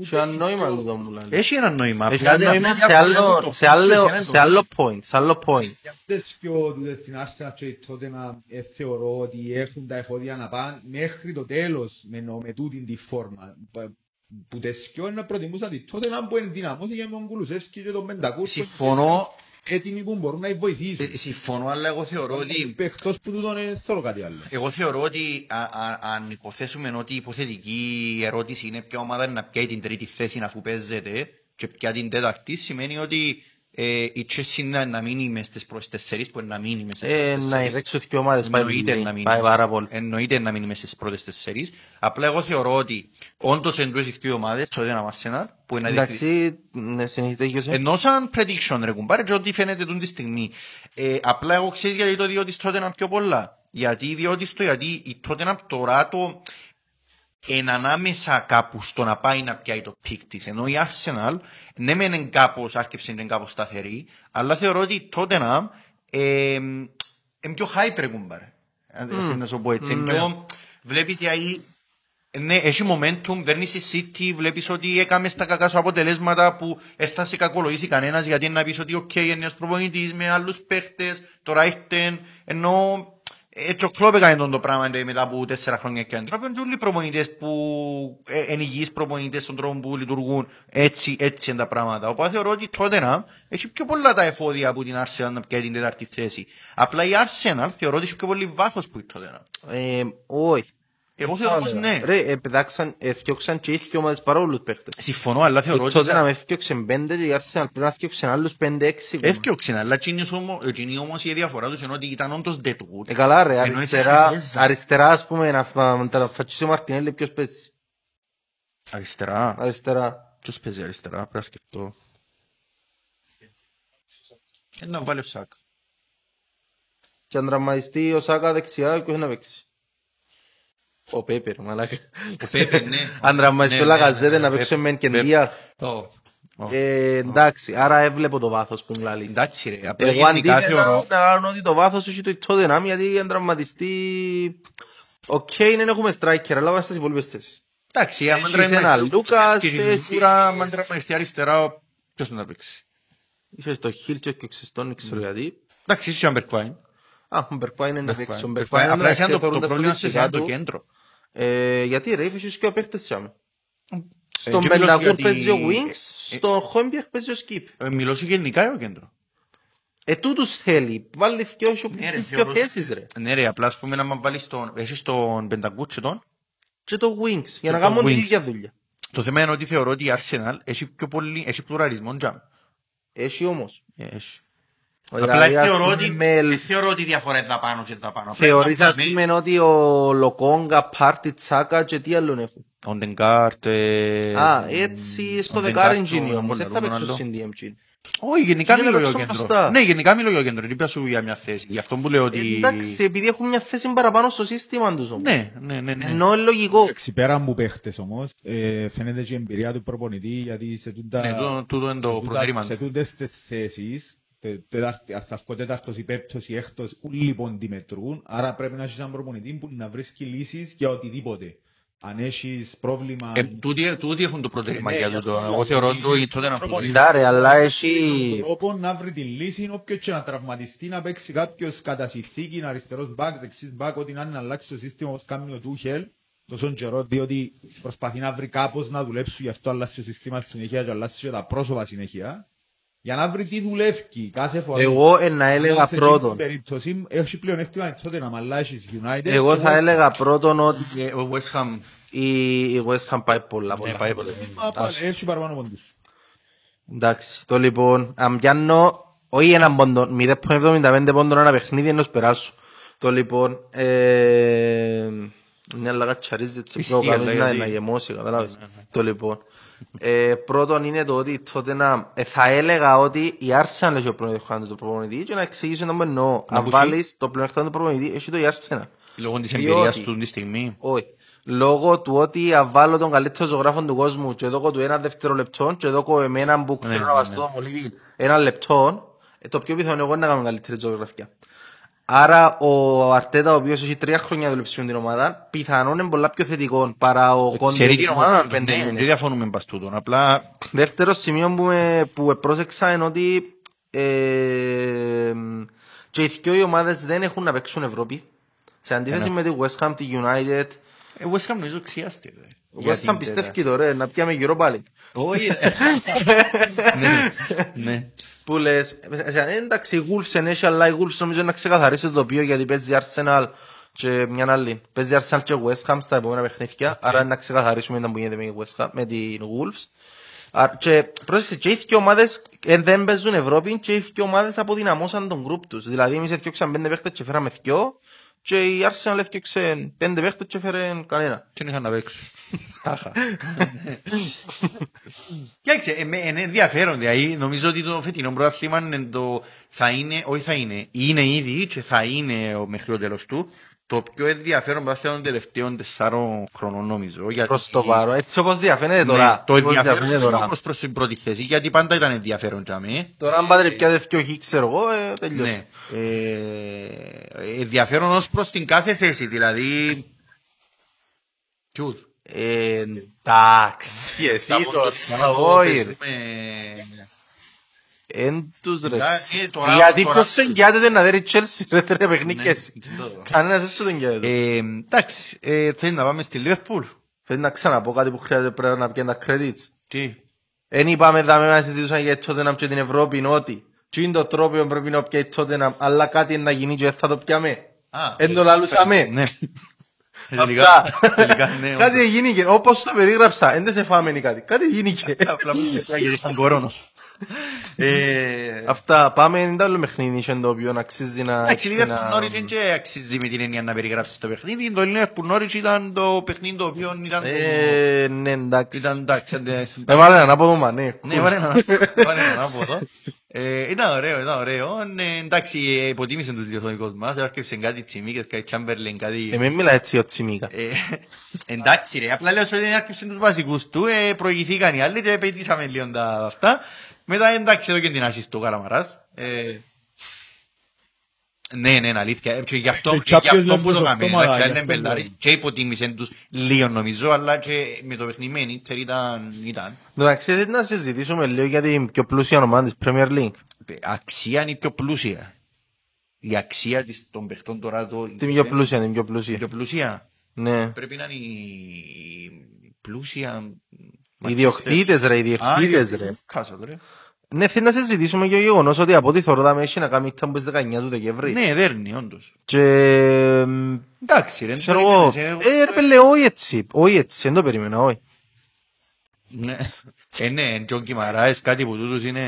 Έχει ένα νόημα τούτο μου λέει. Έχει ένα νόημα. Έχει απλά ένα νόημα απλά σε διαφορά άλλο, το σε πόσο άλλο, εσένα σε το- άλλο point, σε άλλο point. Για αυτές πιο τούτες στην Arsenal και τότε να ε, θεωρώ ότι έχουν τα εφόδια να πάνε μέχρι το τέλος με, νο- με τούτη τη φόρμα. Πα- Που τις πιο να προτιμούσαν τη τότε να που ενδυναμώσει για τον Κουλουσεύσκι και τον Πεντακούρκο. Συμφωνώ, Έτοιμοι που μπορούν να βοηθήσουν. ε, συμφωνώ, αλλά εγώ θεωρώ ότι Εκτός που τούτον δεν θέλω κάτι άλλο. Εγώ θεωρώ ότι α, α, αν υποθέσουμε ότι η υποθετική ερώτηση είναι ποια ομάδα να πιάει την τρίτη θέση αφού παίζεται και ποια την τέταρτη, σημαίνει ότι ε, η Chelsea είναι να μείνει μες στις πρώτες τεσσερις που είναι να μείνει μες στις Ε, πρώτες να τεσσερις. ιδέξω δύο ομάδες, πάει Εννοείται πολύ, να μείνει πάει μες πάρα στις- πολύ. Εννοείται να μείνει μες στις πρώτες τεσσερις. Απλά εγώ θεωρώ ότι όντως εντός οι δύο ομάδες, το ένα Arsenal, που είναι να διεκδικήσει- Εντάξει, ναι, συνεχίζεται Γιώσε. ενώ σαν prediction ρε κουμπάρε και ό,τι φαίνεται τούν τη στιγμή. Ε, απλά εγώ ξέρεις γιατί το διότι τότε είναι πιο πολλά. Γιατί διότι στο γιατί η τότε τώρα το... εν ανάμεσα κάπους στο να πάει να πιάει το πικ της. Ενώ η Arsenal, ναι μεν είναι κάπως, άρχισε να είναι κάπως σταθερή, αλλά θεωρώ ότι τότε να ε, είναι πιο hyper κουμπάρε. Mm. Να σου πω έτσι. Mm, πιο, βλέπεις γιατί ναι, έχει momentum, παίρνεις η City, βλέπεις ότι έκαμε στα κακά σου αποτελέσματα που έφτασε κακολογήσει κανένας γιατί να πεις ότι οκ, okay, είναι νέος προπονητής με άλλους παίχτες, τώρα ήρθεν, ενώ έτσι ο Κλόπ έκανε τον το πράγμα μετά από τέσσερα χρόνια και έντρα. Είναι όλοι οι προπονητές που είναι υγιείς προπονητές στον τρόπο που λειτουργούν έτσι, έτσι είναι τα πράγματα. Οπότε θεωρώ ότι τότε να έχει πιο πολλά τα εφόδια από την Arsenal να πιάει την τέταρτη θέση. Απλά η Arsenal θεωρώ ότι έχει πιο πολύ βάθος που η τότε να. Ε, όχι. Εγώ θεωρώ πως ναι. Ρε, επιδάξαν, έφτιαξαν και οι ομάδες παρόλους παίχτες. Συμφωνώ, αλλά θεωρώ ότι... Τότε να με έφτιαξαν πέντε και η Arsenal πρέπει να έφτιαξαν άλλους πέντε-έξι. Έφτιαξαν, αλλά εκείνη όμως, εκείνη όμως η διαφορά τους είναι ότι ήταν όντως deadwood. Ε, καλά ρε, Ενώ αριστερά, ήταν μέσα. αριστερά ας πούμε, να φα- να τα φατσίσει ο Μαρτινέλli ποιος παίζει. Αριστερά. Αριστερά. Ποιος παίζει αριστερά, πρέπει να σκεφτώ. Ε, να βάλει ο Σάκ. Και αν τραυματιστεί ο Σάκα δεξιά, ποιος να παίξει. Ο Πέπερ, μαλάκα. Ο Πέπερ, ναι. Αν τραυματιστεί ο Ναι, ναι, Λαγαζέτε ναι, να ναι, παίξει με Πέπερ. Κεντία. Ω, ω. Ε, εντάξει, άρα έβλεπω το βάθος που μιλάει. Εντάξει ρε, απλά Εγώ γενικά αντίθετα θεωρώ... να λέω ότι το βάθος έχει το Tottenham γιατί αν τραυματιστεί... Οκ, δεν έχουμε striker, αλλά βάζεις στις υπόλοιπες θέσεις. Εντάξει, άμα Έχεις τραυματιστεί ένα ο Λούκας, και η έχεις- Ζουμπούρα, άμα τραυματιστεί αριστερά, ποιος να παίξει. Είχες στο Χίλ και ο Ξεστόν, δεν ξέρω γιατί. Εντάξει, είσαι ο Μπερκβάιν. Α, ο Μπερκβάιν είναι να παίξει. Ο Μπερκβάιν. Μπερκβάιν Απλά εσένα το- θεωρούν το τα πρόβλημα στατιστικά είναι το του. κέντρο. Ε, Γιατί ρε, είχες και ο παίχτες σιάμε. Στον και μιλώ Μπενταγούρ γιατί- παίζει ο ε, Wings, στον Χόιμπιερ παίζει ο Σκύπ. Ε, Μιλώ σου γενικά ο κέντρος; Ε, τούτους θέλει. Βάλει δυο σου Ναι, ρε, δυο θεωρώ- θέσεις ρε. Ναι ρε, απλά ας πούμε να μας βάλεις τον... Έχεις τον Πενταγκούτσε τον. Και το Wings, για να Και το κάνουν την Wings. ίδια δουλειά. Το θέμα είναι ότι θεωρώ ότι η Arsenal έχει πιο πολύ, έχει πλουραλισμό τζαμ. Έχει όμως. Έχει. Δηλαδή, Απλά ας θεωρώ πούμε, ότι, με- δεν θεωρώ ότι η διαφορά είναι δαπάνω και δαπάνω. Απλά Θεωρείς είναι ας δαπάνω. πούμε ότι ο Λοκόγκα, Πάρτι, Τσάκα και τι άλλον έχουν; Ο Ντεγκάρτ... ε, Α, έτσι στο ο δεκάρι Ντεγκάρτ, γίνει ο- όμως. Δεν θα ο- παίξω ο- στην DMG. Όχι, γενικά Και να μιλώ για παίξω κέντρο. μπροστά. Ναι, γενικά μιλώ για κέντρο. Δεν σου για μια θέση. Γι' αυτό που λέω ότι... Εντάξει, επειδή έχουν μια θέση παραπάνω στο σύστημα τους όμως. Ναι, ναι, ναι. ναι. Ενώ είναι λογικό. Εντάξει, πέρα από παίχτες όμως, ε, φαίνεται και η εμπειρία του προπονητή, γιατί σε τούτα... Ναι, τούτο- τούτο είναι το σε τούτα- προτερήμα Σε του. τούτες τις θέσεις, τε- τετάρτη- αν θα βγω τέταρτος ή πέπτος ή έκτος, όλοι λοιπόν τη μετρούν, άρα πρέπει να έχεις έναν προπονητή που να βρίσκει λύσεις για οτιδήποτε. Αν έχεις πρόβλημα... Ε, τούτοι, τούτοι έχουν το προτερήμα Ναι, για γι' τούτο. αυτό Εγώ θεωρώ ότι- ότι τότε να προπονητή. Ναι, ρε, αλλά τον έχει... τρόπο να βρει τη λύση, όποιος και να τραυματιστεί, να παίξει κάποιος κατά συνθήκη, αριστερός μπακ, δεξής μπακ, ό,τι να είναι να αλλάξει το σύστημα όπως κάνει ο Τούχελ, τόσο καιρό, διότι προσπαθεί να βρει κάπως να δουλέψει, γι' αυτό αλλάζει το σύστημα συνεχεία και αλλάζει και τα πρόσωπα συνεχεία, για να βρει τι δουλεύει κάθε φορά. Εγώ ε, να έλεγα Σε εκείνη την πρώτον. περίπτωση, έχει πλέον έκτημα τότε να μαλάσεις United. Εγώ και θα West Ham. έλεγα πρώτον ότι Ε, Ο West Ham η η West Ham πάει πολλά πολλά. Ναι, πάει πολλά. Μα, πάλι, Έχει παραπάνω πόντους. Εντάξει, το λοιπόν, αν πιάνω, όχι έναν πόντο, 0.75 πόντο ένα παιχνίδι ενός περάσου. Το λοιπόν, ε, μια αλλαγά τσαρίζει έτσι Ισχύει, πιο κάτω, αλλά να, γιατί- να γεμώσει, καταλάβες. Το λοιπόν, ε, πρώτον είναι το ότι τότε να, ε, θα έλεγα ότι η Arsenal έχει ο πλεονεκτικό του προπονητή και να εξηγήσω να μου εννοώ. Αν που βάλεις το πλεονεκτικό του προπονητή, έχει το η Arsenal. λόγω της Διότι- εμπειρίας του τη στιγμή. Όχι. Λόγω του ότι αν βάλω τον καλύτερο ζωγράφο του κόσμου και δώκω του ένα δευτερολεπτό και δώκω εμένα που ξέρω να βαστώ μολύβι ένα λεπτό, ε, το πιο πιθανό εγώ είναι να κάνω καλύτερη ζωγραφιά. Άρα ο Αρτέτα, ο οποίος έχει τρία χρόνια δουλέψει με την ομάδα, πιθανόν είναι πολλά πιο θετικό παρά ο Κόντε. Ξέρει που την έχει ομάδα, πέντε ναι, μήνες. δεν διαφωνούμε πας τούτον. Απλά Δεύτερος σημείο που, με, που πρόσεξα είναι ότι ε, και οι δυο οι ομάδες δεν έχουν να παίξουν Ευρώπη. Σε αντίθεση με τη West Ham, τη United, ε, ο West Ham νομίζω ξιάστηκε. ρε. ο Για West την Ham πιστεύει τώρα να πιάμε γύρω πάλι. Όχι. <laughs> ε, Ναι, ναι. Που λες, ε, εντάξει, η Wolves είναι έτσι, αλλά η Wolves νομίζω να ξεκαθαρίσει το τοπίο γιατί παίζει Arsenal και μια άλλη. Παίζει Arsenal και West Ham στα επόμενα παιχνίδια, άρα να ξεκαθαρίσουμε ήταν που γίνεται με, η West Ham, με την Wolves. Α, Και πρόσεξε, και οι δύο ομάδες ε, δεν παίζουν Ευρώπη και οι δύο ομάδες αποδυναμώσαν τον γκρουπ τους. Δηλαδή εμείς έφτιαξαν πέντε παίχτες και φέραμε δυο και η Arsenal έφτιαξε πέντε παίχτες και φέρε κανένα. Δεν είχαν να παίξουν. <laughs> Τάχα. Κοίταξε, ε, με- είναι ενδιαφέρον. Δηλαδή, νομίζω ότι το φετινό πρωτάθλημα είναι το, θα είναι, όχι θα είναι, είναι ήδη και θα είναι ο- μέχρι το τέλος του, το πιο ενδιαφέρον πρωτάθλημα των τελευταίων τεσσάρων χρονών νομίζω. γιατί- Προς το παρόν. Έτσι όπως διαφαίνεται Ναι, τώρα. Το όπως ενδιαφέρον διαφαίνεται είναι τώρα. όμως προς την πρώτη θέση, γιατί πάντα ήταν ενδιαφέρον για μέ. Τώρα αν πάτε πια δεύτερο χ, ξέρω εγώ, ε, τελειώσε. Ναι. Ε, ενδιαφέρον ως προς την κάθε θέση, δηλαδή... Ποιους. Ε, Εντάξει, εσύ τώρα. Όχι, ρε. Με- Εν τους ρε. Εντάξει, ε, τώρα- Γιατί τώρα- ποιος εγγυάται να δει η Chelsea ρε τρε παιχνίκες. Ναι, το- Κανένας δεν σου τον εγγυάται. Ε, Εντάξει, ε, θέλει να πάμε στη Liverpool. Θέλει να ξαναπώ κάτι που χρειάζεται πρέπει να πιέν τα credits. Τι; Εν είπαμε δάμε να συζητούσαν για τότε να και την Ευρώπη είναι ότι τι είναι το τρόπο που πρέπει να πιάει τότε να αλλά κάτι είναι να γίνει και δεν θα το πιάμε. Α, Εν το λαλούσαμε. Ναι. Αυτά. Τελικά, τελικά, ναι. Κάτι έγινε και όπως το περίγραψα, εν δεν σε φάμε ή κάτι. Κάτι έγινε και. Απλά μου πιστεύω γιατί είχαν κορώνα. Ε, Αυτά, πάμε, είναι άλλο παιχνίδι είχε το οποίο αξίζει να... Εντάξει, η έτσι Liverpool να- Norwich δεν και αξίζει με την έννοια να περιγράψεις το παιχνίδι. Το Liverpool Norwich ήταν το παιχνίδι το οποίο ήταν... το- Ε, ναι, εντάξει. Ήταν εντάξει. αντε- Ε, βάλε έναν απόδομα, μανέ. Ναι, βάλε ένα βάλε ένα ανάποδο. Ε, Ήταν ωραίο, ήταν ωραίο. Ε, Εντάξει, ε, υποτίμησε τους διορθωτικούς μας. Έρχεσαι κάτι τσιμίκες, κάτι Chamberlain, κάτι... Ε, μην μιλά έτσι ο Τσιμίκα. Ε, εντάξει ρε, απλά λέω ότι δεν άρχισε τους βασικούς του, ε, προηγηθήκαν οι άλλοι και πετύσαμε λίγο τα αυτά. Μετά εντάξει εδώ και την ασίστ του Καραμαράς. Ε, ναι, ναι, είναι αλήθεια. Ε, Και γι' αυτό, Και και γι' κάποιος αυτό λέει που το πως κάνουμε. αυτόματα, Εντάξει, γι' είναι αυτό μπελάρης. λέω. Και υποτίμησε τους λίγο νομίζω, αλλά και με το παιχνίδι με Ιντερ ήταν, ήταν. Εντάξει, θέλετε να συζητήσουμε λίγο για την πιο πλούσια ομάδα της Premier League; Αξία είναι η πιο πλούσια. Η αξία της, των παιχτών τώρα το... Την πιο πλούσια, την πιο Η πλούσια. πιο πλούσια. Ναι. Πρέπει να είναι η πλούσια... Οι διοκτήτες ρε, οι διευθύντες ρε. Κάσο, ρε. Ναι, θέλω να συζητήσουμε για το γεγονός ότι από ό,τι θωρώ έχει να κάνει ήταν που στις 19 του Δεκέμβρη. Ναι, δέρνει, όντως. Και... εμ, Εντάξει, ρε. Ξέρω εγώ, περίμενες, ε, ρε πέλε, όχι έτσι, όχι έτσι, δεν το περίμενα, όχι. Ναι, ε, ναι, και ο Κιμαράες, κάτι που τούτους είναι...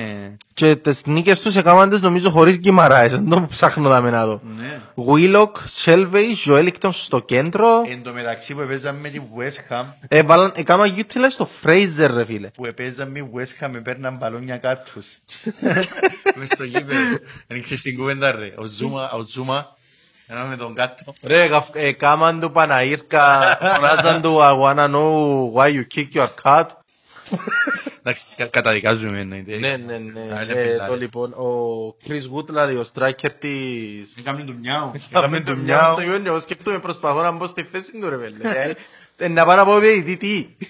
Και τις νίκες τους έκαναν τις νομίζω χωρίς γκυμαράες, δεν το ψάχνω δάμε να δω. Ναι. Βίλοκ, Σέλβεϊ, Ζωέλικτον στο κέντρο. Εν τω μεταξύ που έπαιζαν με τη West Ham, Έβαλαν, έκανα utilize στο Fraser ρε φίλε. που έπαιζαν με West Ham, παίρναν μπαλόνια κάρτους. <laughs> Μες στο γήπεδο. Δεν ξέρεις την κουβέντα ρε. Ο Ζούμα, ο Ζούμα, ένα με τον κάτω. Ρε, γαφ- έκαναν του Παναήρκα, <laughs> φωνάζαν του I wanna know why you kick your cat. Εντάξει, κα- καταδικάζουμε εννοείται. Ναι, ναι, ναι. Α, είναι Ε, πεντάρες. Το λοιπόν, ο Chris Wood, δηλαδή ο striker της... Έκαμε του μιάου. Κάμε το μυαλό στο γόνιο, εγώ σκέφτομαι προσπαθώ να μπω στη θέση του ρε φίλε. Ε, ε, Να πάω να πω διαιτητή,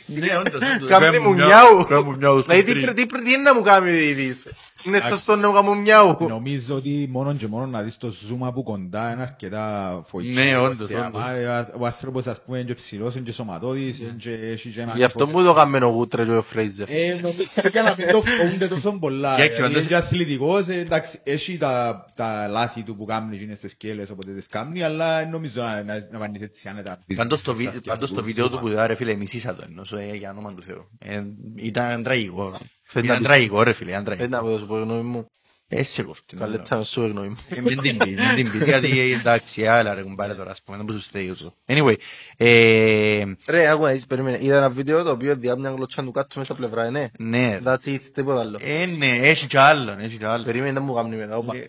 τι. Ναι, όντως, όντως. Κάμε μου μιάου. Κάμε μου μιάου στο Δηλαδή τι τρίτο. πρέ- τι πρέ- τι είναι να μου κάνει ο διαιτητής. Είναι σωστό να μου κάνω μιάου. Νομίζω ότι μόνο και μόνο να δεις το zoom από κοντά είναι αρκετά φοητικό. Ναι, όντως, Και όντως. άμα, ε, Ο άνθρωπος ας πούμε είναι και ψηλός, είναι και σωματώδης, είναι και έχει και ένα... Γι' αυτό μου το κάμε ο Γούτρε και ο Φρέιζερ. Ε, νομίζω για να μην το φοβούνται τόσο πολλά. Και έξι Δηλαδή, παντός- Είναι και αθλητικός, ε, εντάξει, έχει τα, τα λάθη του που κάνει και είναι στις σκέλες, οπότε τις κάνει, αλλά νομίζω να, να, να πάνεις έτσι άνετα. Πάντως το βι- Πάντως το βίντεο του που είδα ρε φίλε μισήσα το εννοώ ε, για όνομα του Θεού. Ε, Ήταν τραγικό. Φαίνεται Ήταν να τραγικό ρε φίλε, ήταν Δεν τραγικό. να πω το σου πω γνώμη μου. Ε, σε κόφτει. Καλύτερα να σου πω γνώμη μου. Ε, Μην την πεις, μην την πεις, γιατί ε, εντάξει, άλλα ρε κουμπάρε τώρα, ας πούμε, δεν μπορούσα να σου Anyway, ε, Ρε, άκου να δεις, περίμενε. Είδα ένα βίντεο το οποίο διά μια γλωτσιά του κάτω μέσα στα πλευρά, ε, ναι. ναι, That's it, τίποτα άλλο. ε, ναι, έχει κι άλλο, έχει κι άλλο. Περίμενε να μου κάνει μετά, όπα. <laughs>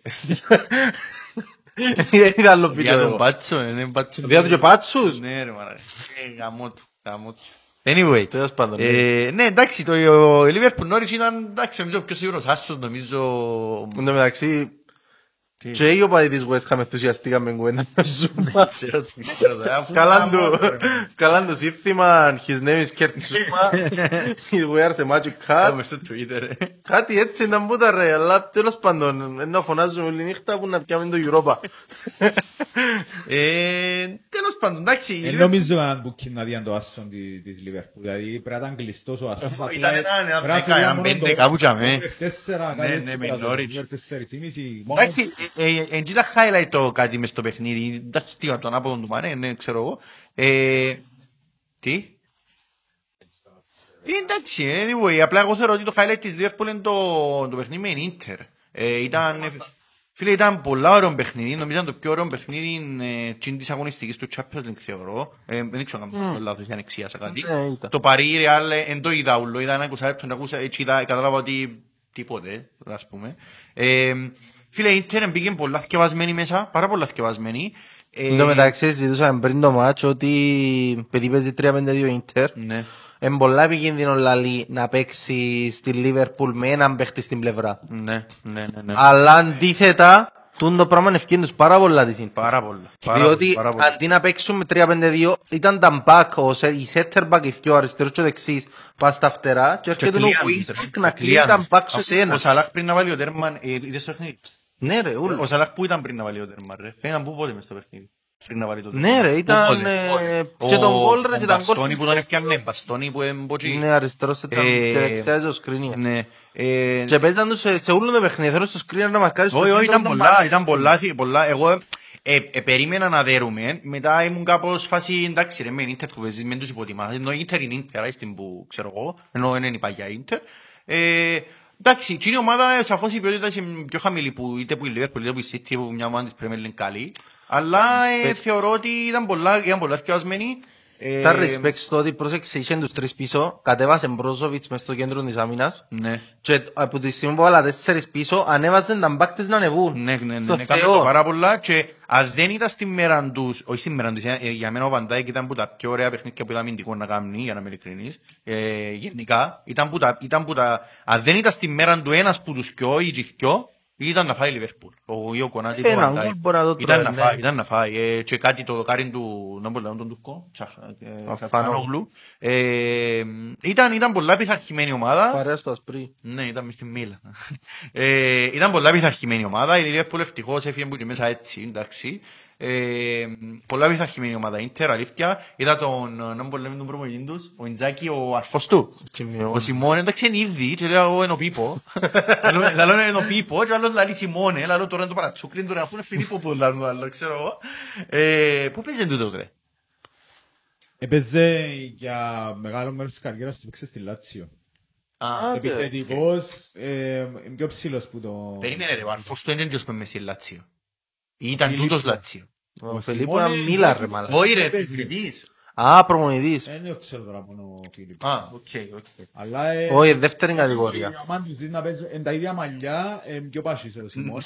Δεν είδα άλλο Για βίντεο τον εγώ. Πάτσο, ε, δεν Πάτσο. Διά του και πάτσους. Ναι ρε μάρα, ε, γαμώ του, γαμώ του. Anyway, Τέλος πάντων, ναι. ε, ναι εντάξει, το ο Liverpool Norwich ήταν, εντάξει, νομίζω πιο σίγουρος άσος, νομίζω, Εν τω μεταξύ, Τι; Και οι οπαδοί της West Ham ενθουσιαστήκαν με κουβέντα με Zuma. ξέρω τι <laughs> ξέρω, ε, αφού Καλάν γαμώ του, του, ρε. καλάν του σύνθημα, his name is Kurt Zuma, <laughs> he wears a magic Κάμε hat. στο Twitter, ε. Κάτι έτσι ήταν που τα ρε, αλλά τέλος πάντων, να φωνάζουμε όλη νύχτα που να πιάμε το Europa. <laughs> Ε, Τέλος πάντων, εντάξει, η Ε, Liverpool- νομίζω έναν booking να δει το άσον της, της Liverpool. Δηλαδή πρέπει να ήταν κλειστός ο άσον. Ήταν ένα- ένα Πρέπει να δέκα, φύγει ένα μόνο πέντε το- κάπου τζαμέ. το F4, κάτι Ναι, έτσι ναι, με πρέπει να το Norwich. δούμε, τέσσερις ή μισή, μόνο- Εντάξει, ε, ε, εν τζίτα highlight το κάτι μες στο παιχνίδι. Εντάξει, τι, από τον άποδο του Μανέ, ναι, ξέρω εγώ. Ε, Τι; Ε, Εντάξει, anyway, απλά εγώ θεωρώ ότι το highlight της Liverpool είναι το, το παιχνίδι με την Inter. Ε, ήταν, ε, φίλε, ήταν πολλά ωραίο παιχνίδι, νομίζω ήταν το πιο ωραίο παιχνίδι ε, τσιν της αγωνιστικής του Champions League θεωρώ. Ε, δεν ξέρω αν κάνω λάθος για ανεξίασα κάτι. Ναι, ήταν. Το Παρί Ρεάλ εν το είδα ούλο, είδα ένα 20 λεπτό, ακούσα, έτσι είδα, κατάλαβα ότι τίποτε, ας πούμε. Ε, Φίλε, η Ίντερ πήγε πολλά θκευασμένη μέσα, πάρα πολλά θκευασμένη. Ε, Εν τω μεταξύ συζητούσαμε πριν το μάτσο ότι παιδί παίζει 3-5-2 Ίντερ. Ναι. Είναι πολλά επικίνδυνο λαλή να παίξει στη Λίβερπουλ με έναν παίχτη στην πλευρά. Ναι, ναι, ναι, ναι. Αλλά αντίθετα, τούν το πράγμα ευκαιρία τους πάρα πολλά της Ίντερ. Πάρα πολλά. Πάρα Διότι πολλά, πάρα πολλά. αντί να παίξουμε 3-5-2, ήταν τα back, ο σε- η center back, οι δυο αριστερός και ο δεξής, πας στα φτερά και έρχεται ο κλείαν, wing ρε. back να κλείνει Κλείαν. τα back σε Ο σένα. Σαλάχ πριν να βάλει ο τέρμαν, ε, είδες το παιχνίδι; Ναι ρε, Ο ούλο. Σαλάχ που ήταν πριν να βάλει ο τέρμαν, ρε. Πήγαν πού πότε μες στο παιχνίδι. Πριν να βάλει το Ναι ρε, ήταν ε, και τον γκολ ρε και τα γκολ. Μπαστόνι που τον έφτιανε, μπαστόνι που εμποτσί. Ναι, αριστερός ήταν Ε, και δεξιάς ο screener. Ναι. Ε, Και παίζαν τους σε- σε όλο το παιχνίδι, θέλω στο screener να μαρκάρεις το Όχι, όχι, κέντρο ήταν των πολλά, μαρκάρεις. ήταν πολλά, θη- πολλά. Εγώ ε, ε, περίμενα να δέρουμε, μετά ήμουν κάπως φάση, εντάξει ρε, με Ίντερ που παίζεις, μην τους υποτιμάς, ενώ η Ίντερ είναι Ίντερ, άι στην που ξέρω εγώ, ενώ δεν είναι η παγιά Ίντερ. Ε, εντάξει, εκείνη η ομάδα, ε, σαφώς η ποιότητα είναι πιο χαμηλή, που είτε που η Liverpool, είτε που η City, που μια ομάδα της Premier είναι καλή, αλλά ε, θεωρώ ότι ήταν πολλά, ήταν πολλά θυκευασμένοι. Ε, Τα respect στο ότι πρόσεξε, είχαν τους τρεις πίσω, κατέβασε Μπρόζοβιτς μες στο κέντρο της άμυνας Ναι. και από τη στιγμή που βάλα τέσσερις πίσω, ανέβαζαν τα μπάκτες να ανεβούν. Ναι, ναι, ναι, Στο ναι, κάνουν Θεό. το πάρα πολλά και αν δεν ήταν στη μέρα τους, όχι στη μέρα τους, ε, ε, για μένα ο Βαντάικ ήταν που τα πιο ωραία παιχνίδια που ήταν αμυντικό να κάνει, για να είμαι ειλικρινής, ε, γενικά, ήταν που τα, ήταν που τα, αν δεν ήταν στη μέρα του ένας που τους πιο ή και πιο, ήταν να φάει η Λιβερπούλ. Ο Ιω Κονάτη του Έναν Βαντάικ. γκολ μπορεί να το Ήταν τρώει, να ναι. φάει, ήταν να φάει. Ε, και κάτι το δοκάρι του, να μπορούμε να τον Τουρκό, Τσαχ- ε, Αφάνογλου. Τσαφάνογλου. Ε, ήταν, ήταν πολλά πειθαρχημένη ομάδα. Παρέας στο ασπρί. Ναι, ήταν μες στη Μίλα. ε, ήταν πολλά πειθαρχημένη ομάδα. Η Liverpool ευτυχώς έφυγε που και μέσα έτσι, εντάξει. Ε, πολλά πειθαρχημένη ομάδα. Ίντερ, αλήθεια. Είδα τον, να μου λέμε τον προμονητή τους, ο Ιντζάκη, ο αρφός του. Ο Σιμών, εντάξει, είναι ήδη, και λέω εγώ είναι ο Πίπο. Λαλό λαλό είναι ο Πίπο, και ο άλλος λαλεί Σιμώνε, λαλό τώρα είναι το παρατσούκλιν, τώρα αφού είναι Φιλίππο που λαλό, άλλο, ξέρω εγώ. Ε, Πού παίζει τούτο, ρε; Έπαιζε για μεγάλο μέρος της καριέρας του παίξε στη Λάτσιο. Α, Επιθετικός, ε, είναι πιο ψηλός που το... Περίμενε ρε, ο αρφός του είναι και μες στη Λάτσιο. Ήταν Φιλίππο. τούτος Λάτσιο. Ο Φελίππο Σιμώνε- ήταν μίλα ρε μάλλον. Όχι ρε, Παίζει. επιθετής. Α, προμονητής. Ε, Δεν ξέρω τώρα που είναι ο Φίλιππ. Α, οκ, οκ. Αλλά... ε, Όχι, δεύτερη η κατηγορία. ομάδα τους δεις να παίζουν εν τα ίδια μαλλιά, ε, πιο πάσχης ο Σιμών.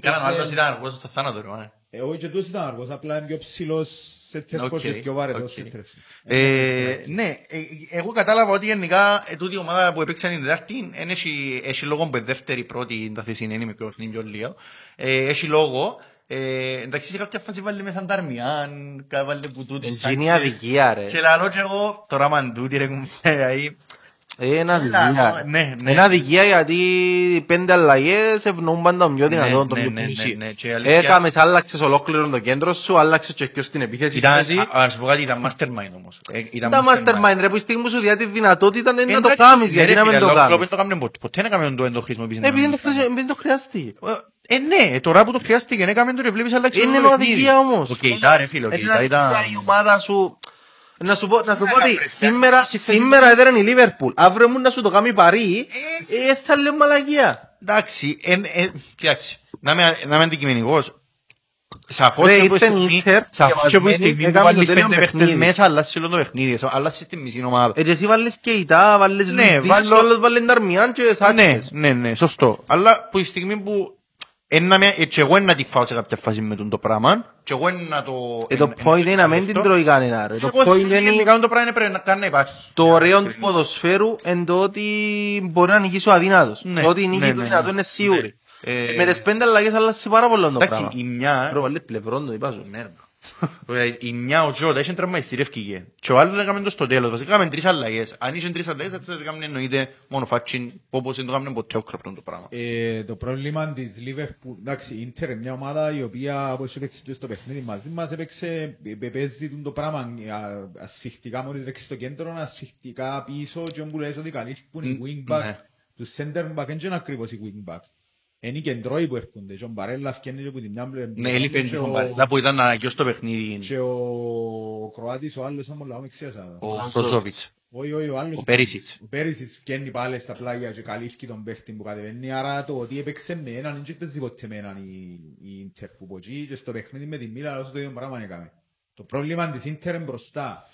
Κάναμε άλλος ήταν αργός στο θάνατο ρε. μάνα. Ε, όχι και τούτος ήταν αργός, απλά είναι πιο ψηλός σε τέσσερις Οκ, και πιο βαρετός οκ. σε τρέφει. Ε, ναι, ε, εγώ κατάλαβα ότι γενικά ε, τούτη η ομάδα που έπαιξαν την Τετάρτη εν έχει, έχει λόγο που η δεύτερη πρώτη τα θέση είναι με πιο είναι πιο λίγο. Ε, έχει λόγο. Ε, εντάξει, σε κάποια φάση βάλει με σανταρμιάν, βάλει που τούτη. Εντζίνη αδικία ρε. Και λαλό και εγώ, τώρα μαντούτη ρε κουμπέ, Ε, Είναι αδικία. ναι, ναι. Είναι αδικία γιατί οι πέντε αλλαγές ευνοούν πάντα τον πιο Ναι, δυνατόν, τον ναι, πιο ναι, πλούσιο. ναι, ναι, και η αλήθεια- Έκαμες, άλλαξες ολόκληρο το κέντρο σου, άλλαξες και ποιος στην επίθεση. Ήταν, θέση. α- ας πω κάτι, ήταν mastermind όμως. Ε, ήταν Τα mastermind ρε που η στιγμή που σου διά τη δυνατότητα είναι να το Εντάξει, κάνεις, ναι, γιατί ρε να μην φίλε, το αλλά ο Κλόπ κάνεις. δεν το έκαμε ποτέ. Ποτέ δεν έκαμε το- το χρησιμοποιήσεις. Επειδή δεν το χρειάζεται- επειδή δεν το χρειαστεί. Ε, ναι, τώρα που το χρειάστηκε, ναι, έκαμε το και βλέπεις αλλάξει Είναι το αδικία παιχνίδι. όμως. Ο Κεϊτά, ρε φίλε, ο Είναι Κεϊτά ήταν... αδικία η ομάδα σου. Να σου πω, να σου πω ότι βρε, σήμερα, σήμερα έδεραν η Λίβερπουλ. Αύριο μου να σου το κάνει Παρί, ε, θα λέω μαλαγία. Εντάξει, εν, εν, κοιτάξτε, να είμαι, να είμαι αντικειμενικός. Σαφώς Ρε, και που η ήρθε η στιγμή, Ίντερ σαφώς και που η διαβασμένη, στιγμή που έκαμε βάλεις το τέλειο πέντε παίχτες παιχνίδι. μέσα, αλλάσεις όλο το παιχνίδι, αλλάσεις τη μισή ομάδα. Ε, και εσύ βάλεις και ητά, βάλεις Ναι, Λουις Δίας, βάλω- ο άλλος βάλει Νταρμιάν και Ναι, Σάκες. ναι, ναι, σωστό. Αλλά που η στιγμή που Ένα με, και εγώ να τη φάω σε κάποια φάση με τον το πράγμα και εγώ να το... Ε, το point είναι να μην την τρώει κανένα ρε. Το point είναι Γενικά το πράγμα πρέπει να κάνει να υπάρχει. το ωραίο του ποδοσφαίρου εν το ότι μπορεί να νικήσει ο αδύνατος. Ναι, Το ότι η ναι, νίκη ναι, του ναι. δυνατό είναι σίγουρη. Ε, Με τις πέντε αλλαγές αλλάζει πάρα πολύ το Εντάξει, πράγμα. η μια... Ρε, βάλε πλευρόν το είπα σου. Ε, Η μια ο Τζότα είχε τραυματιστεί ευκήγε. Και ο άλλος έκαμε το στο τέλος. Βασικά έκαμε τρεις αλλαγές. Αν είχε τρεις αλλαγές θα τις έκαμε εννοείται μόνο φάτσιν όπως δεν το έκαμε ποτέ ο κραπτόν το πράγμα. Ε, το πρόβλημα της Liverpool, εντάξει, η Ίντερ είναι μια ομάδα η οποία όπως έπαιξε και στο παιχνίδι μαζί μας έπαιξε, ε, παίζει το πράγμα α, ασφιχτικά μόλις ρίξει στο κέντρο, ασφιχτικά πίσω και όπου λες ότι καλείς που είναι οι wing back, ναι. τους center back δεν είναι ακριβώς οι wing back. Είναι οι κεντρώοι που έρχονται και ο Μπαρέλα φκένει και από την μια πλευρά Ναι, έλειπε και και στον ο- Παρέλα που ήταν αναγκαιός στο παιχνίδι. και ο Κροάτης ο άλλος, αν μου λάβω με ξέχασα. Ο Μπροζόβιτς. Όχι, όχι, ο άλλος. Ο Πέρίσιτς. Ο Πέρίσιτς βγαίνει πάλι στα πλάγια και καλύφει τον παίχτη που κατεβαίνει. Άρα το ότι έπαιξε με έναν, δεν παίζει ποτέ με έναν η, η Ίντερ που πω εκεί και στο παιχνίδι με τη Μίλα όσο το ίδιο πράγμα έκαμε. Το πρόβλημα της Ίντερ είναι μπροστά.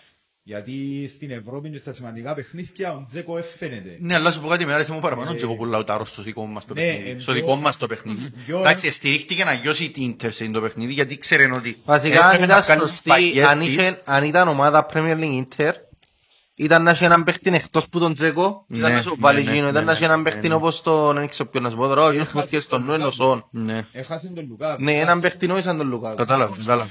Γιατί στην Ευρώπη και στα σημαντικά παιχνίδια ο Τζέκο έφαινεται. Ναι, αλλά σου πω κάτι, με άρεσε μου παραπάνω και εγώ που λαουτάρω στο δικό μας το Ναι, παιχνίδι. εν Στο δυο- δικό μας το παιχνίδι. δυο- Εντάξει, στηρίχτηκε να γιώσει την Ίντερ σε το παιχνίδι, γιατί ξέρει ότι Βασικά αν έπρεπε να ήταν κάνει σωστή, παγιές αν, της. είχε, αν ήταν ομάδα Premier League Inter, ήταν να έχει έναν παίχτη εκτός που τον Τζέκο, Ναι, ήταν να σου ναι, βάλει ναι, εκείνο, ναι, ήταν να ναι, έχει έναν ναι, παίχτη ναι. όπως τον, δεν ξέρω ποιον να σου πω τώρα, όχι, που έρχεται στον νου είναι ο Σον. Ναι, Έχασε τον Λουκά. Ναι, έναν παίχτη νόη σαν τον Λουκάκο. κατάλαβα, κατάλαβα.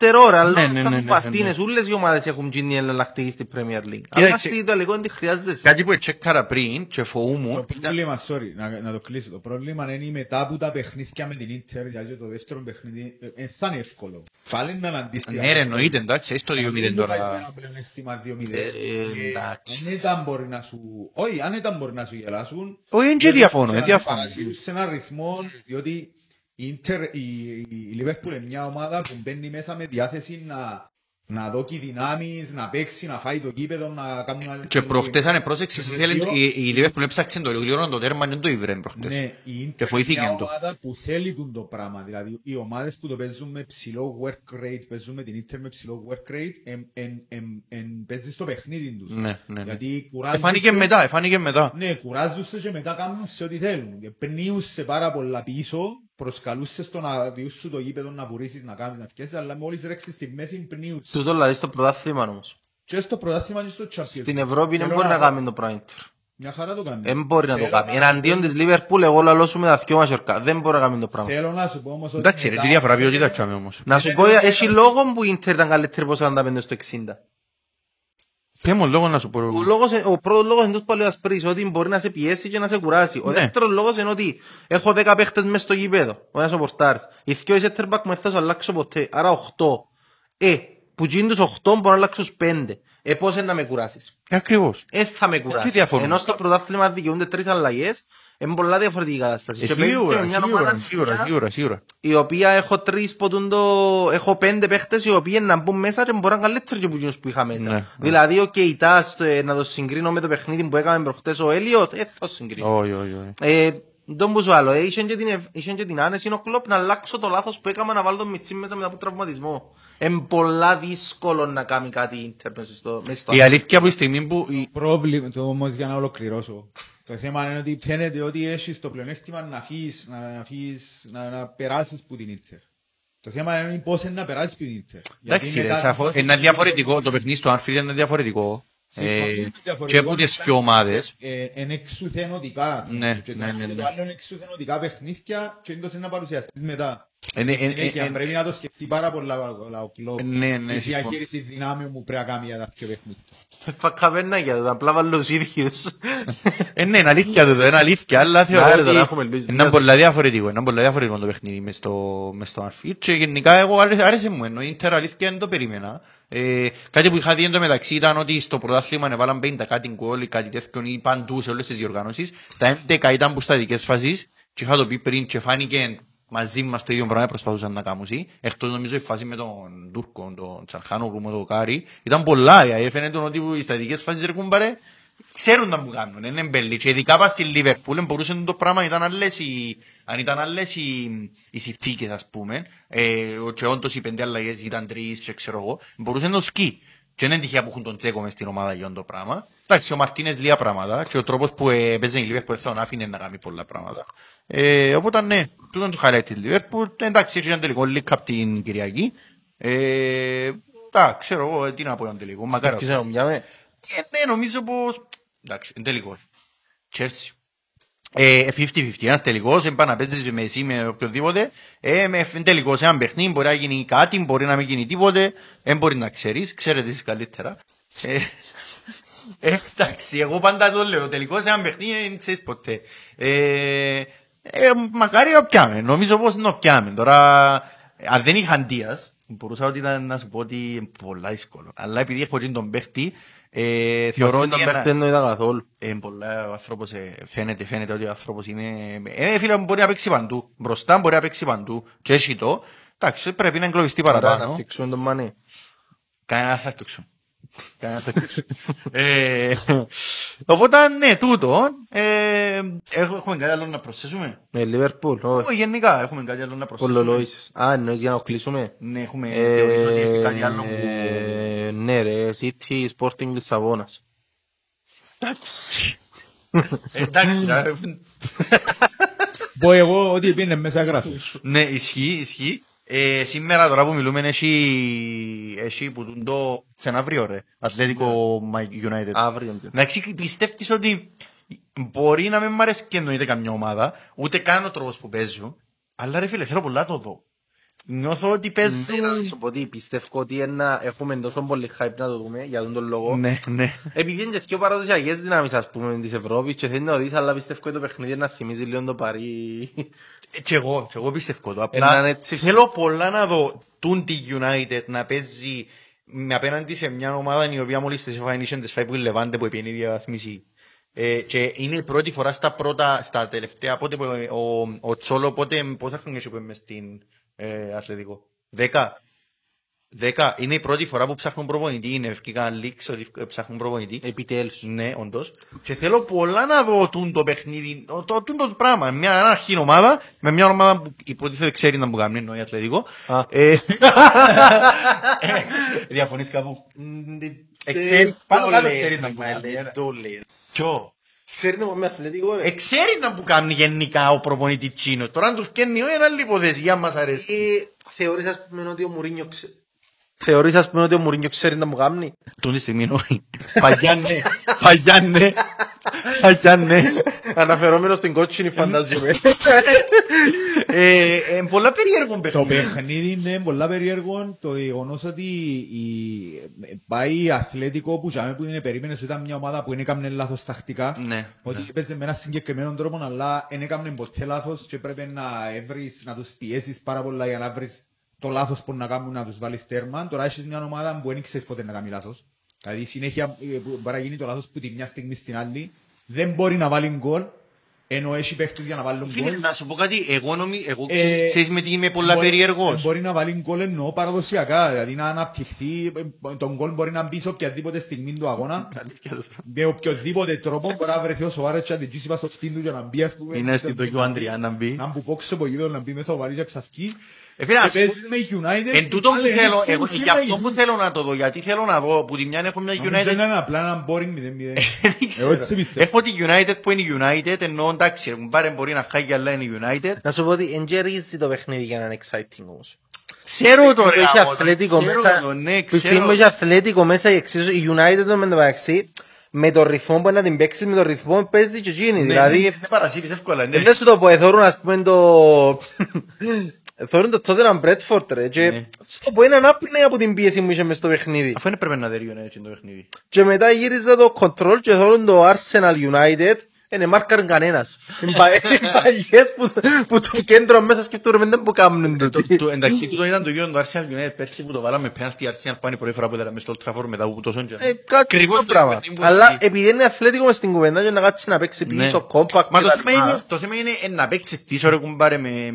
Φτερό ρε, αλλά Ναι, ναι, σαν ναι, που ναι, αυτήνες, ναι. όλες οι ομάδες έχουν γίνει εναλλακτική στην Premier League. Κοίταξε. Αλλά στην Ιταλικό δεν τη χρειάζεσαι. Κάτι που τσέκαρα πριν και Το φοβούμουν ήταν- πρόβλημα, sorry, να, να το κλείσω. Το πρόβλημα είναι μετά από τα παιχνίδια με την Ίντερ, γιατί το δεύτερο παιχνίδι ε, ε, θα είναι εύκολο. Πάλι να αναντήσει. Ναι ρε, εννοείται, εντάξει, έχεις το 2-0 τώρα. Ένα πλεονέκτημα 2-0. Ε, Και εντάξει. Αν ήταν μπορεί να σου... Όχι, αν ήταν μπορεί να σου γελάσουν... Όχι, είναι και διαφωνώ, να ε, διαφωνώ. παρασύρουν σε έναν ρυθμό, διότι η Inter, η, η Liverpool είναι μια ομάδα που μπαίνει μέσα με διάθεση να, να δώσει δυνάμεις, να παίξει, να φάει το κήπεδο, να κάνει άλλη... Και προχτές αν πρόσεξες, Και ήθελε- δύο- η η Liverpool έψαξε το λίγο το τέρμα και δεν το ήβρε προχτές. Ναι, η Inter Και βοηθήκε είναι μια το. ομάδα που θέλει τούτο το πράγμα. Δηλαδή, οι ομάδες που το παίζουν με ψηλό work rate, παίζουν με την Inter με ψηλό work rate, εν, εν, εν, εν, παίζει στο παιχνίδι τους. Ναι, ναι, ναι. Γιατί κουράζουν Εφάνηκε μετά, εφάνηκε μετά. Ναι, κουράζουν και μετά κάνουν σε ό,τι θέλουν. Και πνίουν σε πάρα πολλά πίσω, προσκαλούν σε στο να διούσουν το γήπεδο να βουρίσεις, να κάνεις, να φτιάσεις, αλλά μόλις ρέξεις στη μέσης πνίουν. Τούτο δηλαδή στο πρωτάθλημα όμως. Και στο πρωτάθλημα και στο Champions. Στην Ευρώπη δεν Θέλω μπορεί να πω, κάνει το πράγμα. Inter. Μια χαρά το κάνει. Δεν μπορεί να το Θέλω κάνει. Εναντίον της Liverpool εγώ λαλώ σου με τα δυο μας ορκά. Δεν μπορεί να κάνει το πράγμα. Θέλω να σου πω όμως ότι Εντάξει ρε, μετά- τι διαφορά ποιότητα τσάμε όμως. Να σου πω, έχει λόγο που η Inter ήταν καλύτερη από 45 στο 60. Ποιο μου λόγος να σου πω. Ο, λόγος, ο πρώτος λόγος είναι τούτος που λέω πριν, ότι μπορεί να σε πιέσει και να σε κουράσει. Ο Ναι. δεύτερος λόγος είναι ότι έχω 10 παίχτες μες στο γήπεδο, ο ένας ο πορτάρης. Οι δυο οι center back μου δεν θα σου αλλάξω ποτέ, άρα 8. Ε, που γίνει τους 8 μπορώ να αλλάξω στους 5. Ε, πώς είναι να με κουράσεις. Ακριβώς. Ε, θα με κουράσεις. διαφορούν; Ενώ στο πρωτάθλημα δικαιούνται τρεις αλλαγές, είναι πολλά διαφορετική κατάσταση. Ε, Και παίζεις και Σίγουρα, με μια ομάδα σίγουρα, σίγουρα, σίγουρα, σίγουρα. η οποία έχω τρεις ποτούν το... έχω πέντε παίχτες οι οποίοι να μπουν μέσα και μπορούν να είναι καλύτεροι και από εκείνους που είχα μέσα. Ναι, ναι. Δηλαδή ο Κεϊτάς ε, να το συγκρίνω με το παιχνίδι που έκαμε προχτές ο Έλιοτ, ε, θα το συγκρίνω. Όχι, όχι, όχι. Ε, τον που σου άλλο, ε, είχε και την, ευ- είχε και την άνεση ο Κλόπ να αλλάξω το λάθος που έκαμε να βάλω τον Μιτσί μέσα μετά από τραυματισμό. Είναι πολλά δύσκολο να κάνει κάτι ίντερ μέσα στο... μέσα στο- Η αλήθεια από τη στιγμή που... η- πρόβλημα, το όμως για να ολοκληρώσω. Το θέμα είναι ότι φαίνεται ότι έχεις το πλεονέκτημα να αφήσεις, να, να, αφήσεις, να, να περάσεις που την Ίντερ. Το θέμα είναι πώς είναι να περάσεις που την Ίντερ. Εντάξει ρε, σαφώς, είναι διαφορετικό, το παιχνίδι στο Anfield είναι διαφορετικό. Ε, και από τις δύο ομάδες. Είναι εξουθενωτικά. Ναι, Και το ναι, ναι, άλλο ναι. Το άλλο είναι εξουθενωτικά παιχνίδια και είναι να παρουσιαστείς μετά. Είναι- είναι- Συνέχεια, είναι- πρέπει να το σκεφτεί πάρα πολλά ο κλόπ. Ναι, ναι, Η συμφωνώ. διαχείριση δυνάμεων που πρέπει να κάνει για τα δύο παιχνίδια. Φακαβένακια, τότε, απλά βάλω τους ίδιους. Ε, ναι, είναι αλήθεια τούτο, είναι αλήθεια, αλλά θεωρώ Άρα, ότι τώρα έχουμε ελπίσει. είναι πολλά διαφορετικό, είναι πολλά διαφορετικό το παιχνίδι μες στο, μες στο Anfield και γενικά εγώ άρεσε, άρεσε μου, ενώ η Ίντερ αλήθεια δεν το περίμενα. Ε, κάτι που είχα δει εντωμεταξύ ήταν ότι στο πρωτάθλημα έβαλαν 50 κάτι γκολ ή κάτι τέτοιο ή παντού σε όλες τις διοργανώσεις. Τα 11 ήταν που στατικές φάσεις και είχα το πει πριν και φάνηκε μαζί μας το ίδιο πράγμα προσπαθούσαν να κάνουν. Εκτός νομίζω η φάση με τον Τούρκο, τον Τσαλχάνογλου, με τον Κάρι, ήταν πολλά. Ε, φαίνεται ότι οι στατικές φάσεις ρε κουμπάρε, ξέρουν να μου κάνουν, είναι μπέλη. Και ειδικά πας στη Λίβερπουλ μπορούσε το πράγμα, ήταν άλλες οι, αν ήταν άλλες οι, οι συνθήκες ας πούμε, ε, και όντως οι πέντε αλλαγές ήταν τρεις και ξέρω εγώ, μπορούσε να το σκι. Και δεν είναι τυχαία που έχουν τον Τσέκο μες στην ομάδα για το πράγμα. Εντάξει, ο Μαρτίνες λίγα πράγματα και ο τρόπος που ε, παίζει η Λίβερπουλ θα τον άφηνε να κάνει πολλά πράγματα. Ε, οπότε ναι, τούτο είναι το highlight της Λίβερπουλ. Εντάξει, έχει ένα τελικό league από την Κυριακή. Ε, εντάξει, ξέρω εγώ, τι να πω για τον τελικό. Μακάρι. Ξέρω, μοιάμε. Ε, ναι, νομίζω πως... Εντάξει, είναι τελικός. Chelsea. Ε, 50-50, ένας τελικός, δεν πάει να παίζεις με εσύ με οποιοδήποτε. Ε, με είναι τελικός, έναν παιχνίδι, μπορεί να γίνει κάτι, μπορεί να μην γίνει τίποτε, δεν μπορεί να ξέρεις, ξέρετε εσείς καλύτερα. Ε, ε, εντάξει, εγώ πάντα το λέω, τελικός έναν παιχνίδι δεν ξέρεις ποτέ. Ε, ε, μακάρι να πιάμε, νομίζω πως να πιάμε. Τώρα, αν δεν είχαν Δίας, μπορούσα ότι ήταν να σου πω ότι είναι πολλά δύσκολο. Αλλά επειδή έχω και τον παίχτη, ε, θεωρώ ότι τον ένα- παίχτη δεν είδα καθόλου. ε, πολλά ο άνθρωπος ε, φαίνεται, φαίνεται ότι ο άνθρωπος είναι... Ε, φίλε μου μπορεί να παίξει παντού. Μπροστά μπορεί να παίξει παντού. Και έχει το. Εντάξει, πρέπει να εγκλωβιστεί Άρα να παραπάνω. φίξουμε τον Μανί. Κανένας θα φτιάξω. Κανένα τέτοιο. Ε, Οπότε, ναι, τούτο. ε, έχω- Έχουμε κάτι άλλο να προσθέσουμε; Με Λίβερπουλ, όχι. Όχι, γενικά έχουμε κάτι άλλο να προσθέσουμε. Κολολόησες. Α, εννοείς για να κλείσουμε. Ναι, έχουμε θεωρήσει ότι έχει κάτι άλλο που... Ε, Ναι ρε, City Sporting Λισαβόνας. Εντάξει. Εντάξει, ρε. Πω εγώ ότι πήγαινε μέσα γράφεις. Ναι, ισχύει, ισχύει. Ε, σήμερα τώρα που μιλούμε έχει, έχει που τούν το σεναύριο ρε, Ατλέτικο United. Αύριο. Εντάξει, πιστεύεις ότι μπορεί να μην μ' αρέσει και εννοείται καμιά ομάδα, ούτε καν ο τρόπος που παίζουν, αλλά ρε φίλε, θέλω πολλά να το δω. Νιώθω ότι παίζουν... Να σου πω ότι πιστεύω ότι ένα, έχουμε τόσο πολύ hype να το δούμε για τον τον λόγο. Ναι, ναι. Επειδή είναι και πιο παραδοσιακές δυνάμεις ας πούμε της Ευρώπης και θέλει να το δεις αλλά πιστεύω ότι το παιχνίδι να θυμίζει λίγο το Παρί. Ε, Κι εγώ, κι εγώ πιστεύω το. Έναν Απλά έτσι- θέλω πολλά να δω τούν τη United να παίζει με απέναντι σε μια ομάδα η οποία μόλις τις έφαγε νήσιον τις φάει που η Λεβάντε που επίνει διαβαθμίσει. Ε, και είναι η πρώτη φορά στα πρώτα, στα τελευταία, πότε που, ε, ο, ο Τσόλο, πότε, πόσα χρόνια έχει που είμαι στην ε, Αθλητικό. Δέκα. Δέκα. Είναι η πρώτη φορά που ψάχνουν προπονητή. Είναι ευκαιρικά λίξ ότι ε, ψάχνουν προπονητή. Επιτέλους. Ναι, όντω. Και θέλω πολλά να δω τούν το παιχνίδι, το, το, τούν το πράγμα. Μια αρχή ομάδα, με μια ομάδα που υποτίθεται ξέρει να μου κάνει, εννοεί Ατλετικό. Α. Ε, Διαφωνείς κάπου. Ξέρει, πάνω κάτω ξέρει να μου κάνει. Ποιο. Ξέρετε με αθλητικό ρε. Ε, ξέρει να μου κάνει γενικά ο προπονητής Τσίνος. Τώρα αν τους καίνει είναι άλλη υπόθεση, για μας αρέσει. Ε, Θεωρείς ας πούμε ότι ο Μουρίνιος ξέρει. Θεωρείς ας πούμε ότι ο Μουρίνιο ξέρει να μου κάνει. Τον τη στιγμή όχι. Παγιά ναι, παγιά ναι, παγιά ναι. Αναφερόμενος στην κότσινη φανταζομαι. Ε, ε, πολλά περίεργο Το παιχνίδι. παιχνίδι είναι πολλά περίεργο το γεγονός ότι η... πάει αθλητικό που για που είναι περίμενες ότι ήταν μια ομάδα που δεν έκανε λάθος τακτικά. Ναι. Ότι έπαιζε με ένα συγκεκριμένο τρόπο, αλλά δεν έκανε ποτέ λάθος και πρέπει να έβρεις, να τους πιέσεις πάρα πολλά για να βρεις το λάθος που να κάνουν να τους βάλεις τέρμα. Τώρα έχεις μια ομάδα που δεν ξέρεις πότε να κάνει λάθος. Δηλαδή συνέχεια ε, που μπορεί να γίνει το λάθος που τη μια στιγμή στην άλλη δεν μπορεί να βάλει γκολ ενώ έχει παίχτες για να βάλουν Φίλε, γκολ. να σου πω κάτι, εγώ νομίζω, εγώ Ε, ξέρεις- ξέρεις με τι είμαι πολλά Μπορεί- περίεργος. Μπορεί να βάλει γκολ εννοώ παραδοσιακά, δηλαδή να αναπτυχθεί, ε, τον γκολ μπορεί να μπει σε οποιαδήποτε στιγμή του αγώνα, <laughs> με οποιοδήποτε τρόπο μπορεί να βρεθεί ο Σοάρες και να την τζίσει πας στο φτύν του για να μπει ας πούμε. Είναι στην το και ο Αντριά να μπει. Να μπου πόξω από γύρω, να μπει μέσα ο Βαρύς και ξαφκεί. Ε, φίλε, Και ας πω- παίζεις με United. Εν τούτο που πάλι θέλω, δεν εγώ, ξέρεις γι' αυτό τι που θα θέλω να το δω, γιατί θέλω να δω, που τη μια έχω μια γίνει. Νομίζω United, είναι απλά ένα boring 0-0. δεν Εγώ ξέρω. έτσι πιστεύω. Έχω τη United που είναι η United, ενώ εντάξει, μου πάρε μπορεί να χάγει, αλλά είναι η United. Να σου πω ότι εν γερίζει το παιχνίδι για να είναι exciting όμως. Ξέρω το ρε, Έχει άμμο, αθλέτικο ξέρω μέσα. το, ναι, Που στιγμή που ξέρω. έχει αθλέτικο μέσα η εξίσου, η United το μεταξύ, με το ρυθμό που να την παίξεις, με το ρυθμό που παίζεις και εκείνη. Ναι, Δηλαδή, ναι, Δεν παρασύρεις εύκολα, ναι. δεν σου το πω, ε, θεωρούν ας πούμε το... <laughs> Θεωρούν το Tottenham Bradford ρε και Ναι. σου το πω είναι ανάπνεε από την πίεση που είχε μες στο παιχνίδι. Αφού δεν πρέπει να δει η United το παιχνίδι. Και μετά γύριζα το control και θεωρούν το Arsenal United είναι μάρκαρ κανένας. <laughs> Είναι πα- είναι παλιές που, που το κέντρο μέσα σκεφτούν δεν που κάνουν Το- τούτοι. το- Εντάξει, τούτο ήταν το γύρο του Arsenal United πέρσι που το βάλαμε πέναλτι η Arsenal πάνε η πρώτη φορά που έδεραμε στο Old Trafford μετά από τόσο καιρό. Ε, κάτι Ακριβώς το το πράγμα. παιχνίδι που Αλλά έχει. επειδή είναι αθλέτικο μες στην κουβέντα και να κάτσει να παίξει Ναι. πίσω, compact Μα το κτλ. θέμα είναι, το θέμα είναι ε, να παίξεις πίσω ρε κουμπάρε με... Ε,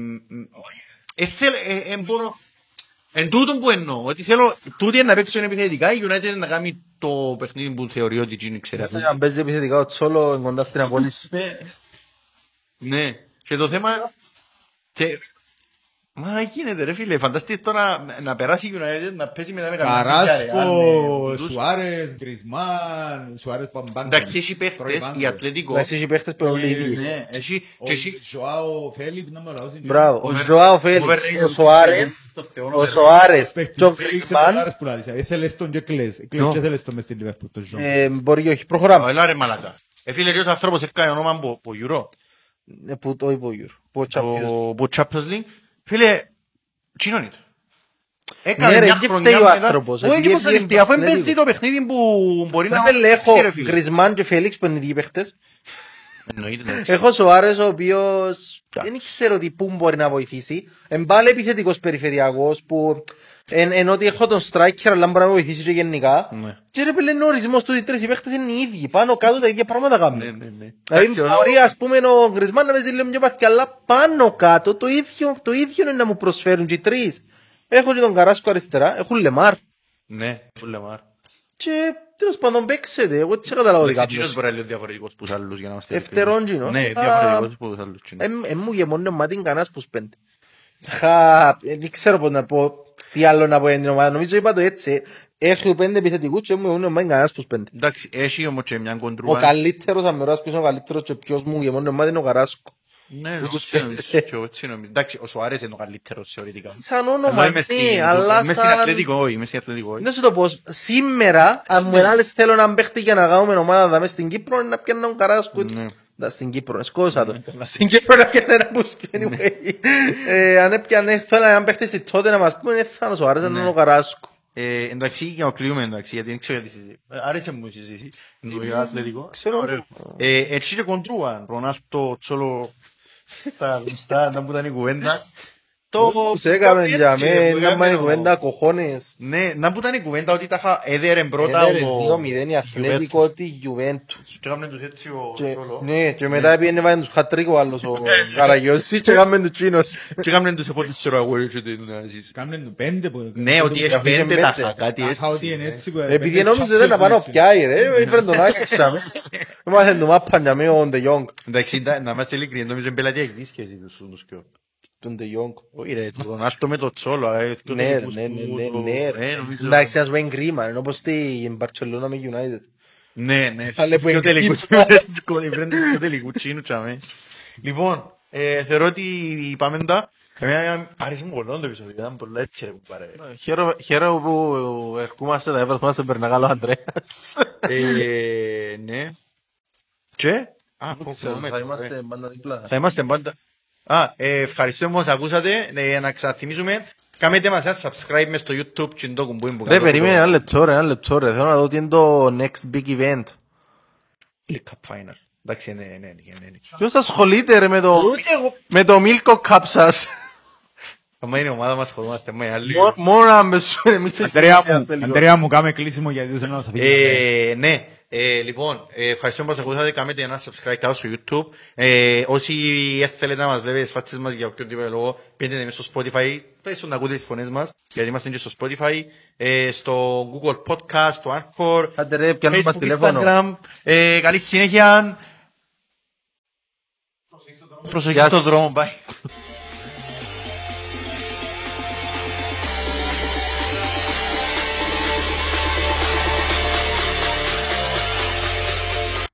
θέλω, ε, ε, μπορώ... Εν τούτον που εννοώ, ότι θέλω τούτοι να παίξουν επιθετικά, η United να κάνει το παιχνίδι που θεωρεί ότι γίνει ξέρει. Αν παίζει επιθετικά ο Τσόλο κοντά στην απόλυση. Ναι, και το θέμα... Και... Μα γίνεται ρε φίλε, φανταστείς τώρα να περάσει η United να παίζει μετά με καμιά Καράσκο, με τους- Σουάρες, Γκρισμάν, Σουάρες Παμπάν. Εντάξει, έχει παίχτες, η Ατλέτικο... Εντάξει, έχει παίχτες που είναι όλοι οι ίδιοι. Ναι, έχει... Ο και έχει- Ζωάο Φέλιπ, να με ρωτάω. Μπράβο, ο Ζωάο Φέλιξ, ο Σοάρες, ο Σοάρες και ο Γκρισμάν. Ήθελες τον και κλαις. Κλαις Ποιο; και θέλεις τον μες στην Λιβερπούλ, τον Ζωάο. Ε, Μπορεί όχι, προχωράμε. Έλα ρε μαλακά. Ε, φίλε, ρε, ο άνθρωπος έφκανε όνομα από από Euro. Ε, Που το είπε ο Γιούρ. Που ο Champions. Το- Από Champions League. Φίλε, τσίνον είναι. Ναι, Έκανε ρε, μια και χρονιά φταίει ο μετά. άνθρωπος, Όχι, επειδή και πως έφυγε αλήθεια, αφού στο παίζει Ατλέτικο. το παιχνίδι που μπορεί να... Ρε, Εντάξει, έχω ρε, φίλε. Γκρισμάν και Φέλιξ που είναι οι ίδιοι παίχτες. Εννοείται, εντάξει. Έχω Σοάρες ο οποίος δεν ξέρω τι πού μπορεί να βοηθήσει. Εν πάλι επιθετικός περιφερειακός που εν, ενώ ότι έχω τον striker αλλά μπορεί να βοηθήσει και γενικά. Ναι. Και ρε πέλε είναι ο ορισμός του οι τρεις οι παίχτες είναι οι ίδιοι. Πάνω κάτω τα ίδια πράγματα Ναι, κάνουν. ναι, ναι. Δηλαδή Εντάξει, ο- μπορεί ας πούμε ο Γκρισμάν να παίζει λίγο πιο παθιά αλλά πάνω κάτω το ίδιο, το ίδιο είναι να μου προσφέρουν και οι τρεις. Έχω και τον Καράσκο αριστερά, έχουν Λεμάρ. Ναι, φουλε μάρ. Και τέλος πάντων παίξετε, εγώ τι καταλάβω ότι Εντάξει, εκείνος κάποιος. μπορεί να είναι λίγο διαφορετικός που τους άλλους, για να είμαστε Ευτερόν ειλικρινείς. κοινός. Ναι, Α, διαφορετικός που τους άλλους. κοινός. Εμ εμ μου γεμώνει μάτι κανένας που σπέντε. Χα, ε, δεν ξέρω πώς να πω, τι άλλο να πω για την ομάδα. Νομίζω είπα το έτσι. Έχει πέντε επιθετικούς και μου γεμώνει μάτι κανένας που σπέντε. Εντάξει, έχει όμως και μια Ο κοντρούα. καλύτερος αμερός ποιος είναι ο καλύτερος και ποιος μου γεμώνει μάτι είναι ο Καράσκο. Ναι, Ούτως έτσι νομίζω, και εγώ έτσι νομίζω. Εντάξει, ο Σουάρες είναι ο καλύτερος θεωρητικά. Σαν Αλλά όνομα, είμαι στην- ναι, αλλά είμαι στην σαν... Ατλέτικο, όχι, είμαι στην Ατλέτικο, όχι. Να σου το πω, σήμερα, αν μου έλεγες θέλω να παίχτη για να κάνουμε ομάδα δάμε στην Κύπρο, είναι να πιάνε τον Καράσκο. Ναι. Να, στην Κύπρο, σκόσα το. Στην Κύπρο να πιάνε ένα μπουσκ, anyway. Ε, Αν έπιανε, θέλω να παίχτη στη τότε να μας πούμε, θα να σου άρεσε να είναι ο Καράσκο. Ε, εντάξει, για να κλείουμε εντάξει, γιατί δεν ξέρω γιατί συζήτηση. Ε, Άρεσε μου η συζήτηση. Εννοώ για Ατλέτικο. Ξέρω. Ωραίο. Ε, Έτσι και κοντρούα, Ρονάλτο, Τσόλο, τα γνωστά, να που ήταν η κουβέντα. Το Τους έκαμε έτσι, για που μένα, έκαμε να μάθει ο- κουβέντα κοχώνες. Ναι, να που ήταν η κουβέντα ότι τα είχα έδερε πρώτα Έδερε ο 2-0 η Αθλέτικο τη Γιουβέντους. Και έκαμε τους έτσι ο Και- Τσόλο. Ναι, και μετά πήγαινε βάλει τους χατρίκ ο άλλος ο <laughs> Καραγιώσης και έκαμε τους τσίνος. Και έκαμε τους επόμενους ξέρω αγόρι και την nazis. Κάμνε τους πέντε που... Ναι, ότι έχεις Είχε πέντε τα πέντε. είχα, κάτι Αχα, ότι είναι έτσι. έτσι που... Επειδή νόμιζε δεν να πάνω πιάει ρε, έφερε τον Άγιαξα με. Έμαθεν το μάπα για με ο Ντε Ιόγκ. Εντάξει, να να είμαστε ειλικρινείς, νομίζω είναι πελατεία εκδίσκεση τους τους πιο. Τον Ντε Ιόγκ. Όχι ρε, το Ρονάλτο με το Τσόλο, ε, και ο Ναι, ρε, τελικούς ναι, ναι, του, ναι, το- ναι. ε, νομίζω- Εντάξει, ας πούμε κρίμα, είναι όπως την Μπαρτσελώνα με United. Ναι, ναι. Αλλά που Πιο τελικούς. εγκρίνει. Βρέντε πιο τελικούς τσίνου τσάμε. Λοιπόν, ε, θεωρώ ότι πάμε τα. Εμένα άρεσε μου πολύ το επεισόδιο, ήταν πολλά έτσι ρε κουμπάρε. Χαίρομαι- Χαίρομαι που ερχόμαστε να βρεθούμε στον Περναγάλο Ανδρέας. Ε, Ναι. Και, α, Ξέρω, φοβούμαι, Θα ε. είμαστε πάντα δίπλα. Θα είμαστε πάντα. Α, ε, ευχαριστούμε που μας ακούσατε. Ε, να ξαναθυμίσουμε, κάνετε μας ένα subscribe μες στο YouTube και το κουμπούι που Ρε, κάτω περίμενε το- ένα λεπτό ρε, ένα λεπτό ρε. Θέλω να δω τι είναι το next big event. League Cup Final. Εντάξει, ναι, ναι, ναι, ναι, ναι. Ποιος ασχολείται ρε με το, με το Milko Cup σας; Άμα είναι η ομάδα μας, ασχολούμαστε με άλλοι. Μο- Μόνο να με σου εμείς Αντρέα μου, λίγο. Αντρέα μου, κάμε κλείσιμο γιατί δεν θέλω να σας αφήσω. Ε, ναι, ε, λοιπόν, ε, ευχαριστούμε που μας ακούσατε, κάνετε ένα subscribe κάτω στο YouTube. Ε, όσοι θέλετε να μας βλέπετε τις φάτσες μας για οποιοδήποτε λόγο, πείτε μέσα στο Spotify, πέστε να ακούτε τις φωνές μας, γιατί είμαστε και στο Spotify, ε, στο Google Podcast, στο Anchor, Άντε ρε, πιάνουμε μας Facebook, τηλέφωνο. Instagram. Ε, καλή συνέχεια. Προσοχή στον δρόμο, bye.